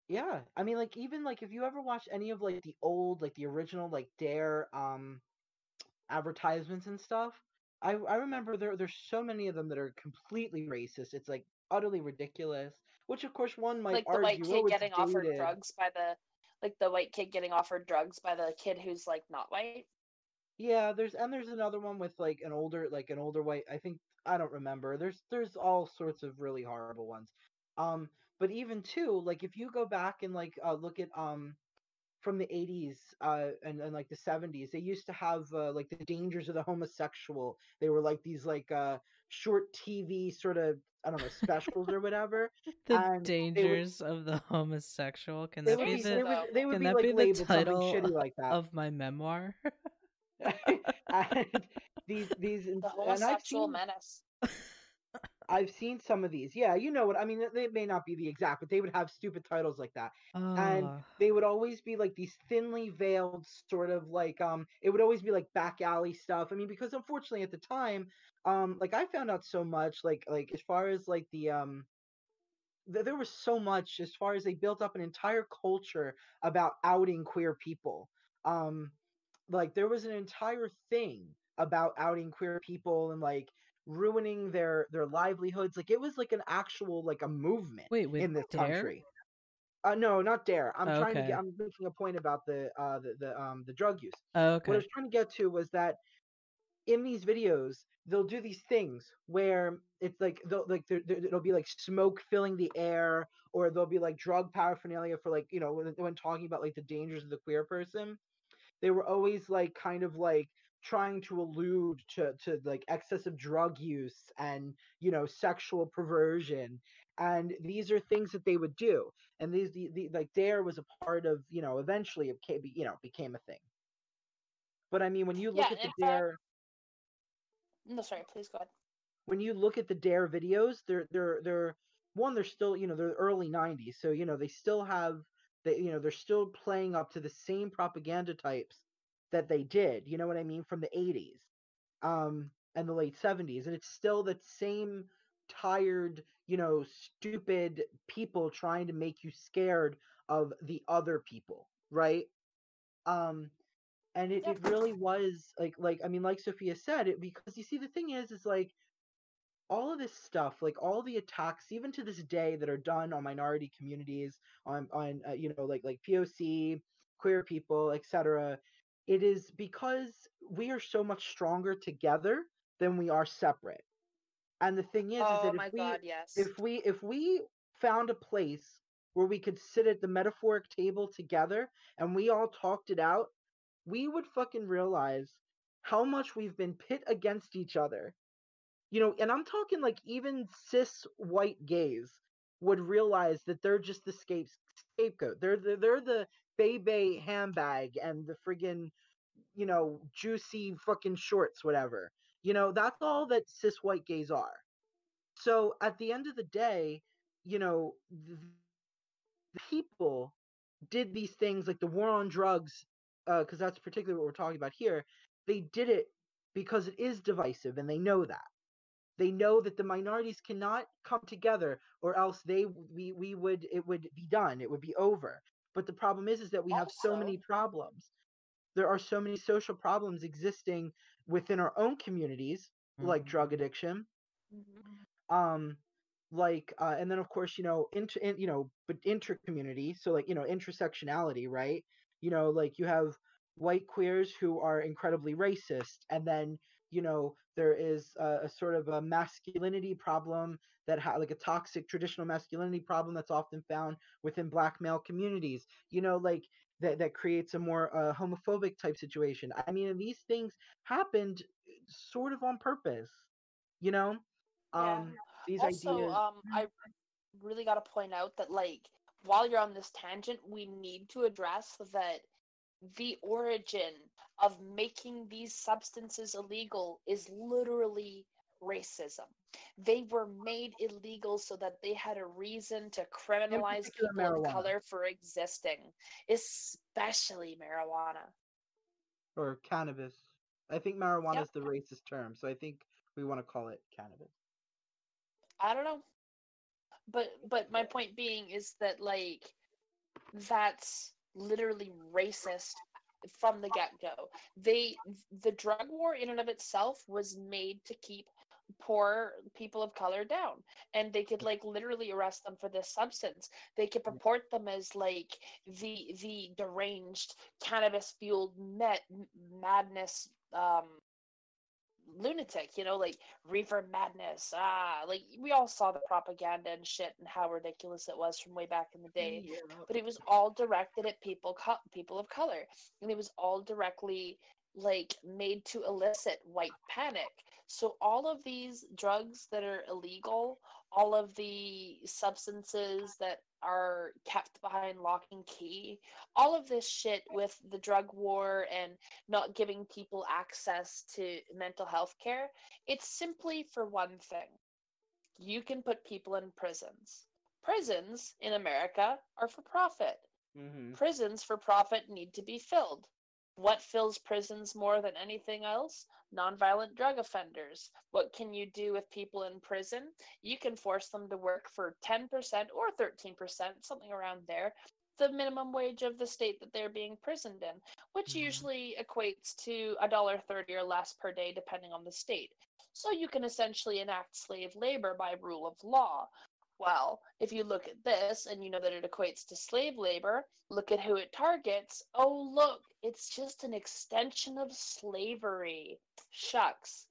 Yeah, I mean, like even like if you ever watch any of like the old, like the original, like Dare um advertisements and stuff, I I remember there there's so many of them that are completely racist. It's like utterly ridiculous. Which of course one might like the argue, white oh, kid it's getting offered drugs by the like the white kid getting offered drugs by the kid who's like not white. Yeah, there's and there's another one with like an older like an older white I think I don't remember. There's there's all sorts of really horrible ones. Um but even too like if you go back and like uh look at um from the 80s uh and, and like the 70s they used to have uh, like the dangers of the homosexual. They were like these like uh short TV sort of I don't know specials or whatever. <laughs> The And they would- dangers of the homosexual. Can that be be, the they would, they would can be that like be the title like that. of my memoir? <laughs> and <laughs> these these The and homosexual seen menace. I've seen some of these. Yeah, you know what I mean. They may not be the exact, but they would have stupid titles like that. And they would always be like these thinly veiled sort of like um it would always be like back alley stuff i mean because unfortunately at the time um like i found out so much like like as far as like the um th- there was so much as far as they built up an entire culture about outing queer people um like there was an entire thing about outing queer people and like ruining their their livelihoods like it was like an actual like a movement wait, in this Dare? country uh, no, not dare. I'm trying to get. I'm making a point about the uh the, the um the drug use. Oh, What I was trying to get to was that in these videos they'll do these things where it's like they'll like there, it'll be like smoke filling the air, or there'll be like drug paraphernalia for like you know when, when talking about like the dangers of the queer person. They were always like kind of like trying to allude to to like excessive drug use and you know sexual perversion and these are things that they would do and these the, the like dare was a part of you know eventually it became you know became a thing but i mean when you look Yeah, at the dare No, sorry, please go ahead. when you look at the dare videos they're they're they're one they're still you know they're early 90s so you know they still have they you know they're still playing up to the same propaganda types that they did you know what i mean from the 80s um and the late 70s and it's still the same tired you know stupid people trying to make you scared of the other people right um and it, Yeah. it really was like like i mean like sophia said it because you see the thing is is like all of this stuff like all the attacks even to this day that are done on minority communities on on uh, you know like like poc queer people etc it is because we are so much stronger together than we are separate. And the thing is, is oh that my if we god, yes. if we if we found a place where we could sit at the metaphoric table together and we all talked it out we would fucking realize how much we've been pit against each other. You know and i'm talking like even cis white gays would realize that they're just the scape- scapegoat. They're the, they're the bebe handbag and the friggin you know juicy fucking shorts whatever you know that's all that cis white gays are. So at the end of the day you know th- the people did these things like the war on drugs uh, because that's particularly what we're talking about here they did it because it is divisive and they know that they know that the minorities cannot come together or else they we we would it would be done it would be over. But the problem is is that we have so many problems. There are so many social problems existing within our own communities like drug addiction. Mhm. um like uh and then of course you know inter in, you know but inter community so like you know intersectionality right? You know like you have white queers who are incredibly racist and then you know there is a, a sort of a masculinity problem that ha- like a toxic traditional masculinity problem that's often found within black male communities you know like that that creates a more uh, homophobic type situation i mean these things happened uh, sort of on purpose you know Yeah. um these also, ideas um, I really got to point out that, like, while you're on this tangent, we need to address that the origin of making these substances illegal is literally racism. They were made illegal so that they had a reason to criminalize people of color for existing, especially marijuana. or cannabis. I think marijuana Yep. is the racist term, so I think we want to call it cannabis. I don't know. But but my point being is that like that's literally racist from the get-go. They the drug war in and of itself was made to keep poor people of color down. And they could like literally arrest them for this substance. They could purport them as like the the deranged cannabis fueled met madness um lunatic, you know, like reefer madness. Ah, like we all saw the propaganda and shit and how ridiculous it was from way back in the day. But it was all directed at people, co- people of color, and it was all directly like made to elicit white panic. So all of these drugs that are illegal, all of the substances that are kept behind lock and key, all of this shit with the drug war and not giving people access to mental health care, it's simply for one thing. you can put people in prisons. Prisons in America are for profit. Mm-hmm. Prisons for profit need to be filled. What fills prisons more than anything else? Nonviolent drug offenders. What can you do with people in prison? You can force them to work for 10% or 13%, something around there, the minimum wage of the state that they're being prisoned in, which Mhm. usually equates to a dollar thirty or less per day, depending on the state. So you can essentially enact slave labor by rule of law. Well, if you look at this and you know that it equates to slave labor, look at who it targets. Oh, look, it's just an extension of slavery. Shucks.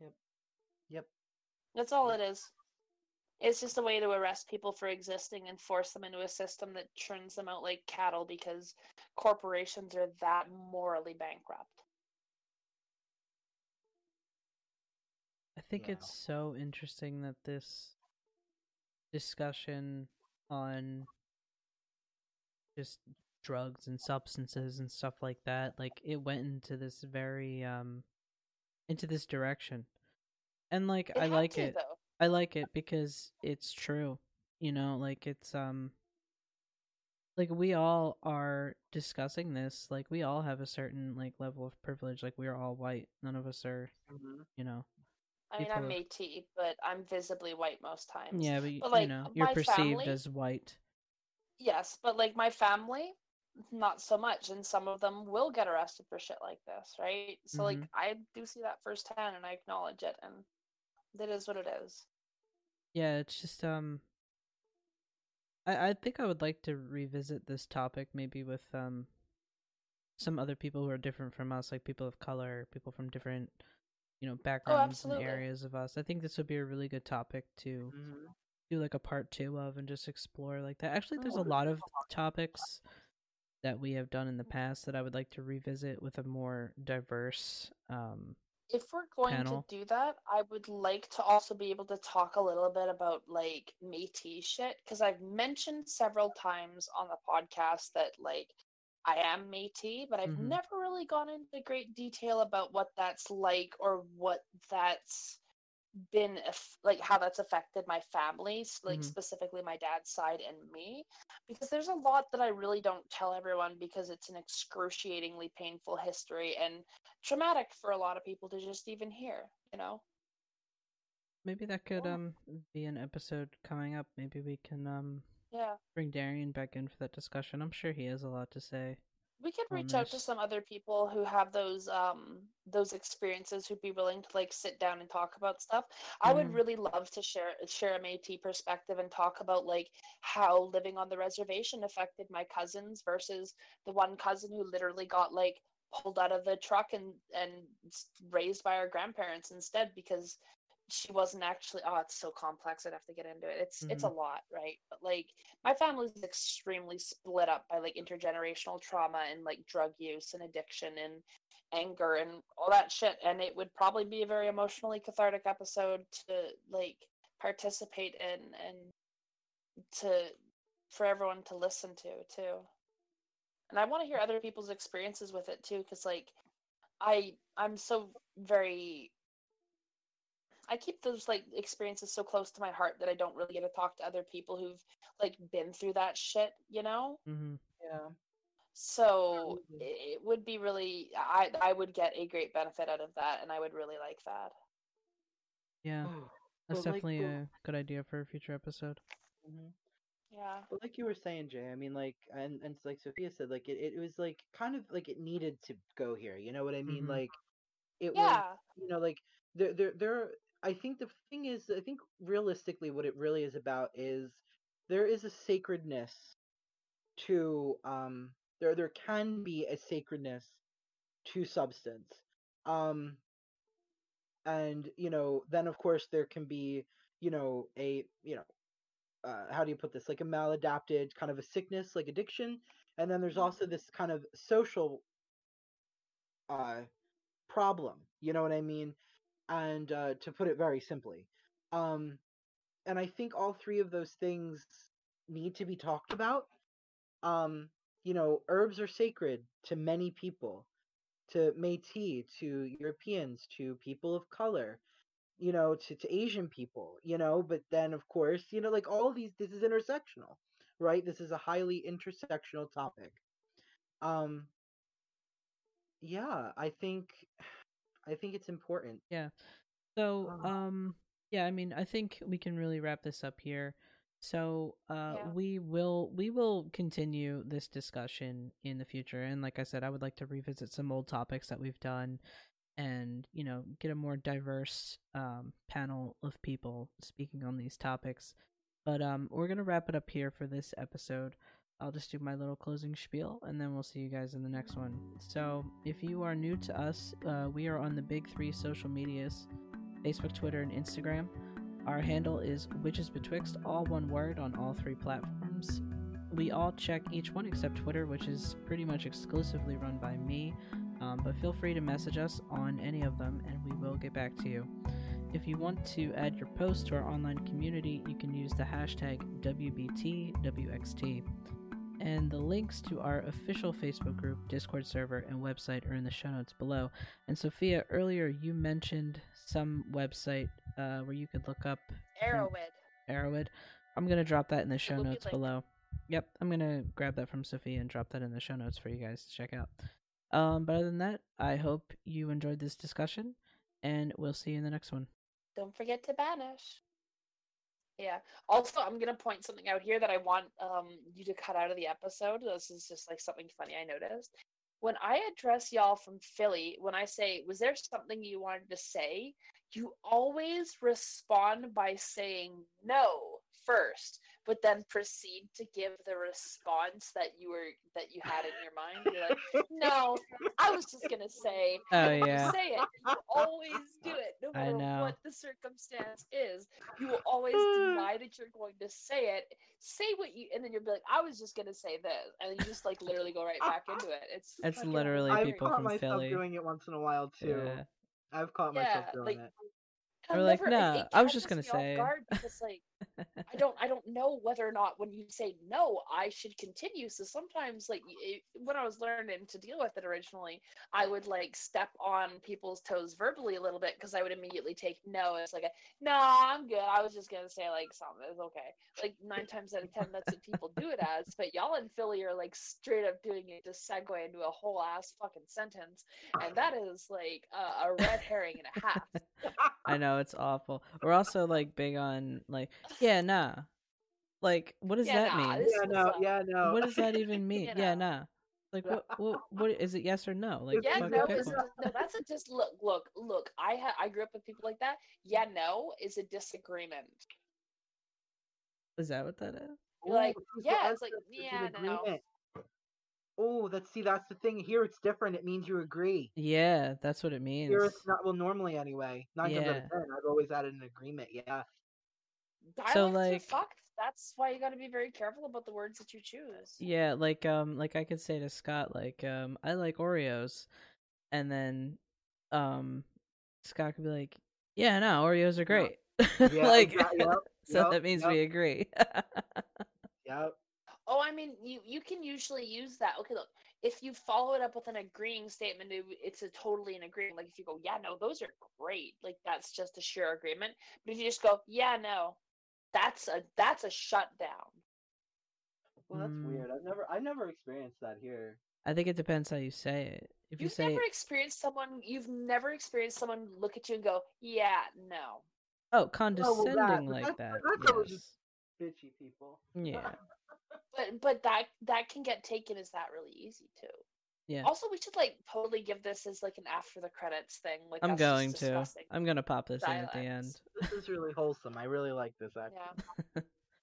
Yep. Yep. That's all it is. It's just a way to arrest people for existing and force them into a system that churns them out like cattle because corporations are that morally bankrupt. I think Yeah. it's so interesting that this discussion on just drugs and substances and stuff like that, like it went into this very um into this direction. And like It I like to, it. though. I like it because it's true. You know, like it's um like we all are discussing this, like we all have a certain like level of privilege, like we're all white. None of us are, Mm-hmm. you know. I mean, I'm people- Métis, but I'm visibly white most times. Yeah, but, But, you like, know, you're my perceived family- as white. Yes, but like my family, not so much, and some of them will get arrested for shit like this, right? So like Mhm. I do see that firsthand, and I acknowledge it, and that is what it is. Yeah, it's just um I I think I would like to revisit this topic maybe with um some other people who are different from us, like people of color, people from different you know backgrounds and areas of us. I think this would be a really good topic to Mm-hmm. do like a part 2 of and just explore like that. Actually, there's a Oh. lot of topics that we have done in the past that I would like to revisit with a more diverse um If we're going Panel. to do that, I would like to also be able to talk a little bit about like Métis shit because I've mentioned several times on the podcast that like I am Métis, but I've Mhm. never really gone into great detail about what that's like or what that's been like how that's affected my family, like Mhm. specifically my dad's side and me, because there's a lot that I really don't tell everyone because it's an excruciatingly painful history and traumatic for a lot of people to just even hear, you know? maybe that could Yeah. um be an episode coming up. Maybe we can um Yeah. bring Darian back in for that discussion. I'm sure he has a lot to say. We could reach out to some other people who have those um those experiences who'd be willing to like sit down and talk about stuff. I would Mhm. really love to share share a Métis perspective and talk about like how living on the reservation affected my cousins versus the one cousin who literally got like pulled out of the truck and and raised by our grandparents instead because she wasn't actually oh it's so complex i'd have to get into it. It's it's a mm-hmm. lot right? But like my family's extremely split up by like intergenerational trauma and like drug use and addiction and anger and all that shit and it would probably be a very emotionally cathartic episode to like participate in and to for everyone to listen to too. And i want to hear other people's experiences with it too because like i i'm so very I keep those like experiences so close to my heart that I don't really get to talk to other people who've like been through that shit, you know? Mm-hmm. Yeah. So Absolutely. it it would be really I I would get a great benefit out of that and I would really like that. Yeah, Oh, that's but definitely the- a good idea for a future episode. mhm. Yeah. But like you were saying, Jay, I mean, like, and and like Sophia said, like it, it was like kind of like it needed to go here. You know what I mean? Mhm. Like, it was, you know, like there, there, there. I think the thing is, I think realistically, what it really is about is there is a sacredness to um there there can be a sacredness to substance um and you know then of course there can be you know a you know uh, how do you put this like a maladapted kind of a sickness like addiction and then there's also this kind of social uh problem you know what i mean and uh to put it very simply um and i think all three of those things need to be talked about um you know herbs are sacred to many people to metis to europeans to people of color you know, to, to Asian people, you know, but then of course, you know, like all these this is intersectional, right? This is a highly intersectional topic. Um yeah, I think I think it's important. Yeah. So, Uh. um, yeah, I mean, I think we can really wrap this up here. So, uh, Yeah. we will we will continue this discussion in the future, and like I said, I would like to revisit some old topics that we've done, and you know, get a more diverse um panel of people speaking on these topics. But um, we're gonna wrap it up here for this episode. I'll just do my little closing spiel, and then we'll see you guys in the next one. So, if you are new to us, uh, we are on the big three social medias. Facebook, Twitter, and Instagram. Our handle is Witches Betwixt, all one word on all three platforms. We all check each one except Twitter, which is pretty much exclusively run by me. Um, but feel free to message us on any of them and we will get back to you. If you want to add your post to our online community, you can use the hashtag WBTWXT. And the links to our official Facebook group, Discord server, and website are in the show notes below. And Sophia, earlier you mentioned some website uh, where you could look up Erowid. Erowid. I'm gonna drop that in the show will be notes below. Yep, I'm gonna grab that from Sophia and drop that in the show notes for you guys to check out. Um, but other than that, I hope you enjoyed this discussion, and we'll see you in the next one. Don't forget to banish. Yeah. Also, I'm gonna point something out here that I want um you to cut out of the episode. This is just like something funny I noticed. When I address y'all from Philly, when I say, "Was there something you wanted to say?" you always respond by saying no first, but then proceed to give the response that you were that you had in your mind. You're like, "No, I was just gonna say." Oh yeah, say it. You always do it, no I matter know. what the circumstance is. You will always <sighs> deny that you're going to say it. Say what you, and then you'll be like, "I was just gonna say this," and you just like literally go right back into it. It's It's literally I've people caught from myself Philly. doing it once in a while too. yeah. I've caught Yeah, myself doing like- it. I'll Or like, never- it- "Nah, it I was just gonna say." guard because like I don't I don't know whether or not when you say no I should continue. So sometimes like it, when I was learning to deal with it originally, I would like step on people's toes verbally a little bit because I would immediately take no as like a no I'm good. I was just gonna say like something it's okay. Like nine times out of ten that's what people do it as. But y'all in Philly are like straight up doing it to segue into a whole ass fucking sentence, and that is like a, a red herring and a half. I know it's awful. We're also like big on like, yeah, nah. Like, what does Yeah, that nah, mean? yeah, no, yeah, no. What does that even <laughs> mean? You Yeah, know. nah. Like, what, what, what is it? Yes or no? Like, yeah, no, is a, no, that's a just look, look, look. I ha- I grew up with people like that. Yeah, no is a disagreement. Is that what that is? Like, Ooh, yeah, us, it's like, yeah, an no, no. agreement. Oh, that's see, that's the thing. Here, it's different. It means you agree. Yeah, that's what it means. Here, it's not. Well, normally, anyway. Nine times out Yeah. of ten, I've always had an agreement. Yeah. Dialects So, are like- fucked. That's why you got to be very careful about the words that you choose. Yeah, like um, like I could say to Scott, like um, I like Oreos, and then um, Scott could be like, yeah, no, Oreos are great. <laughs> Yeah, like, exact- <laughs> yep, so yep, that means yep. we agree. <laughs> Yep. Oh, I mean, you you can usually use that. Okay, look, if you follow it up with an agreeing statement, it, it's a totally an agreement. Like if you go, yeah, no, those are great. Like that's just a sure agreement. But if you just go, yeah, no, that's a that's a shutdown. Well, that's Mm. weird. I've never, I've never experienced that here. I think it depends how you say it. If you You've say never experienced someone. You've never experienced someone look at you and go, "Yeah, no." oh Oh, condescending well, that- like that's- that, that's always yes. Bitchy people. yeah, <laughs> <laughs> But but that that can get taken as that really easy too. yeah. Also, we should like totally give this as like an after the credits thing. Like I'm going to. I'm gonna pop this in at the end. This is really wholesome. I really like this actually. Yeah. <laughs>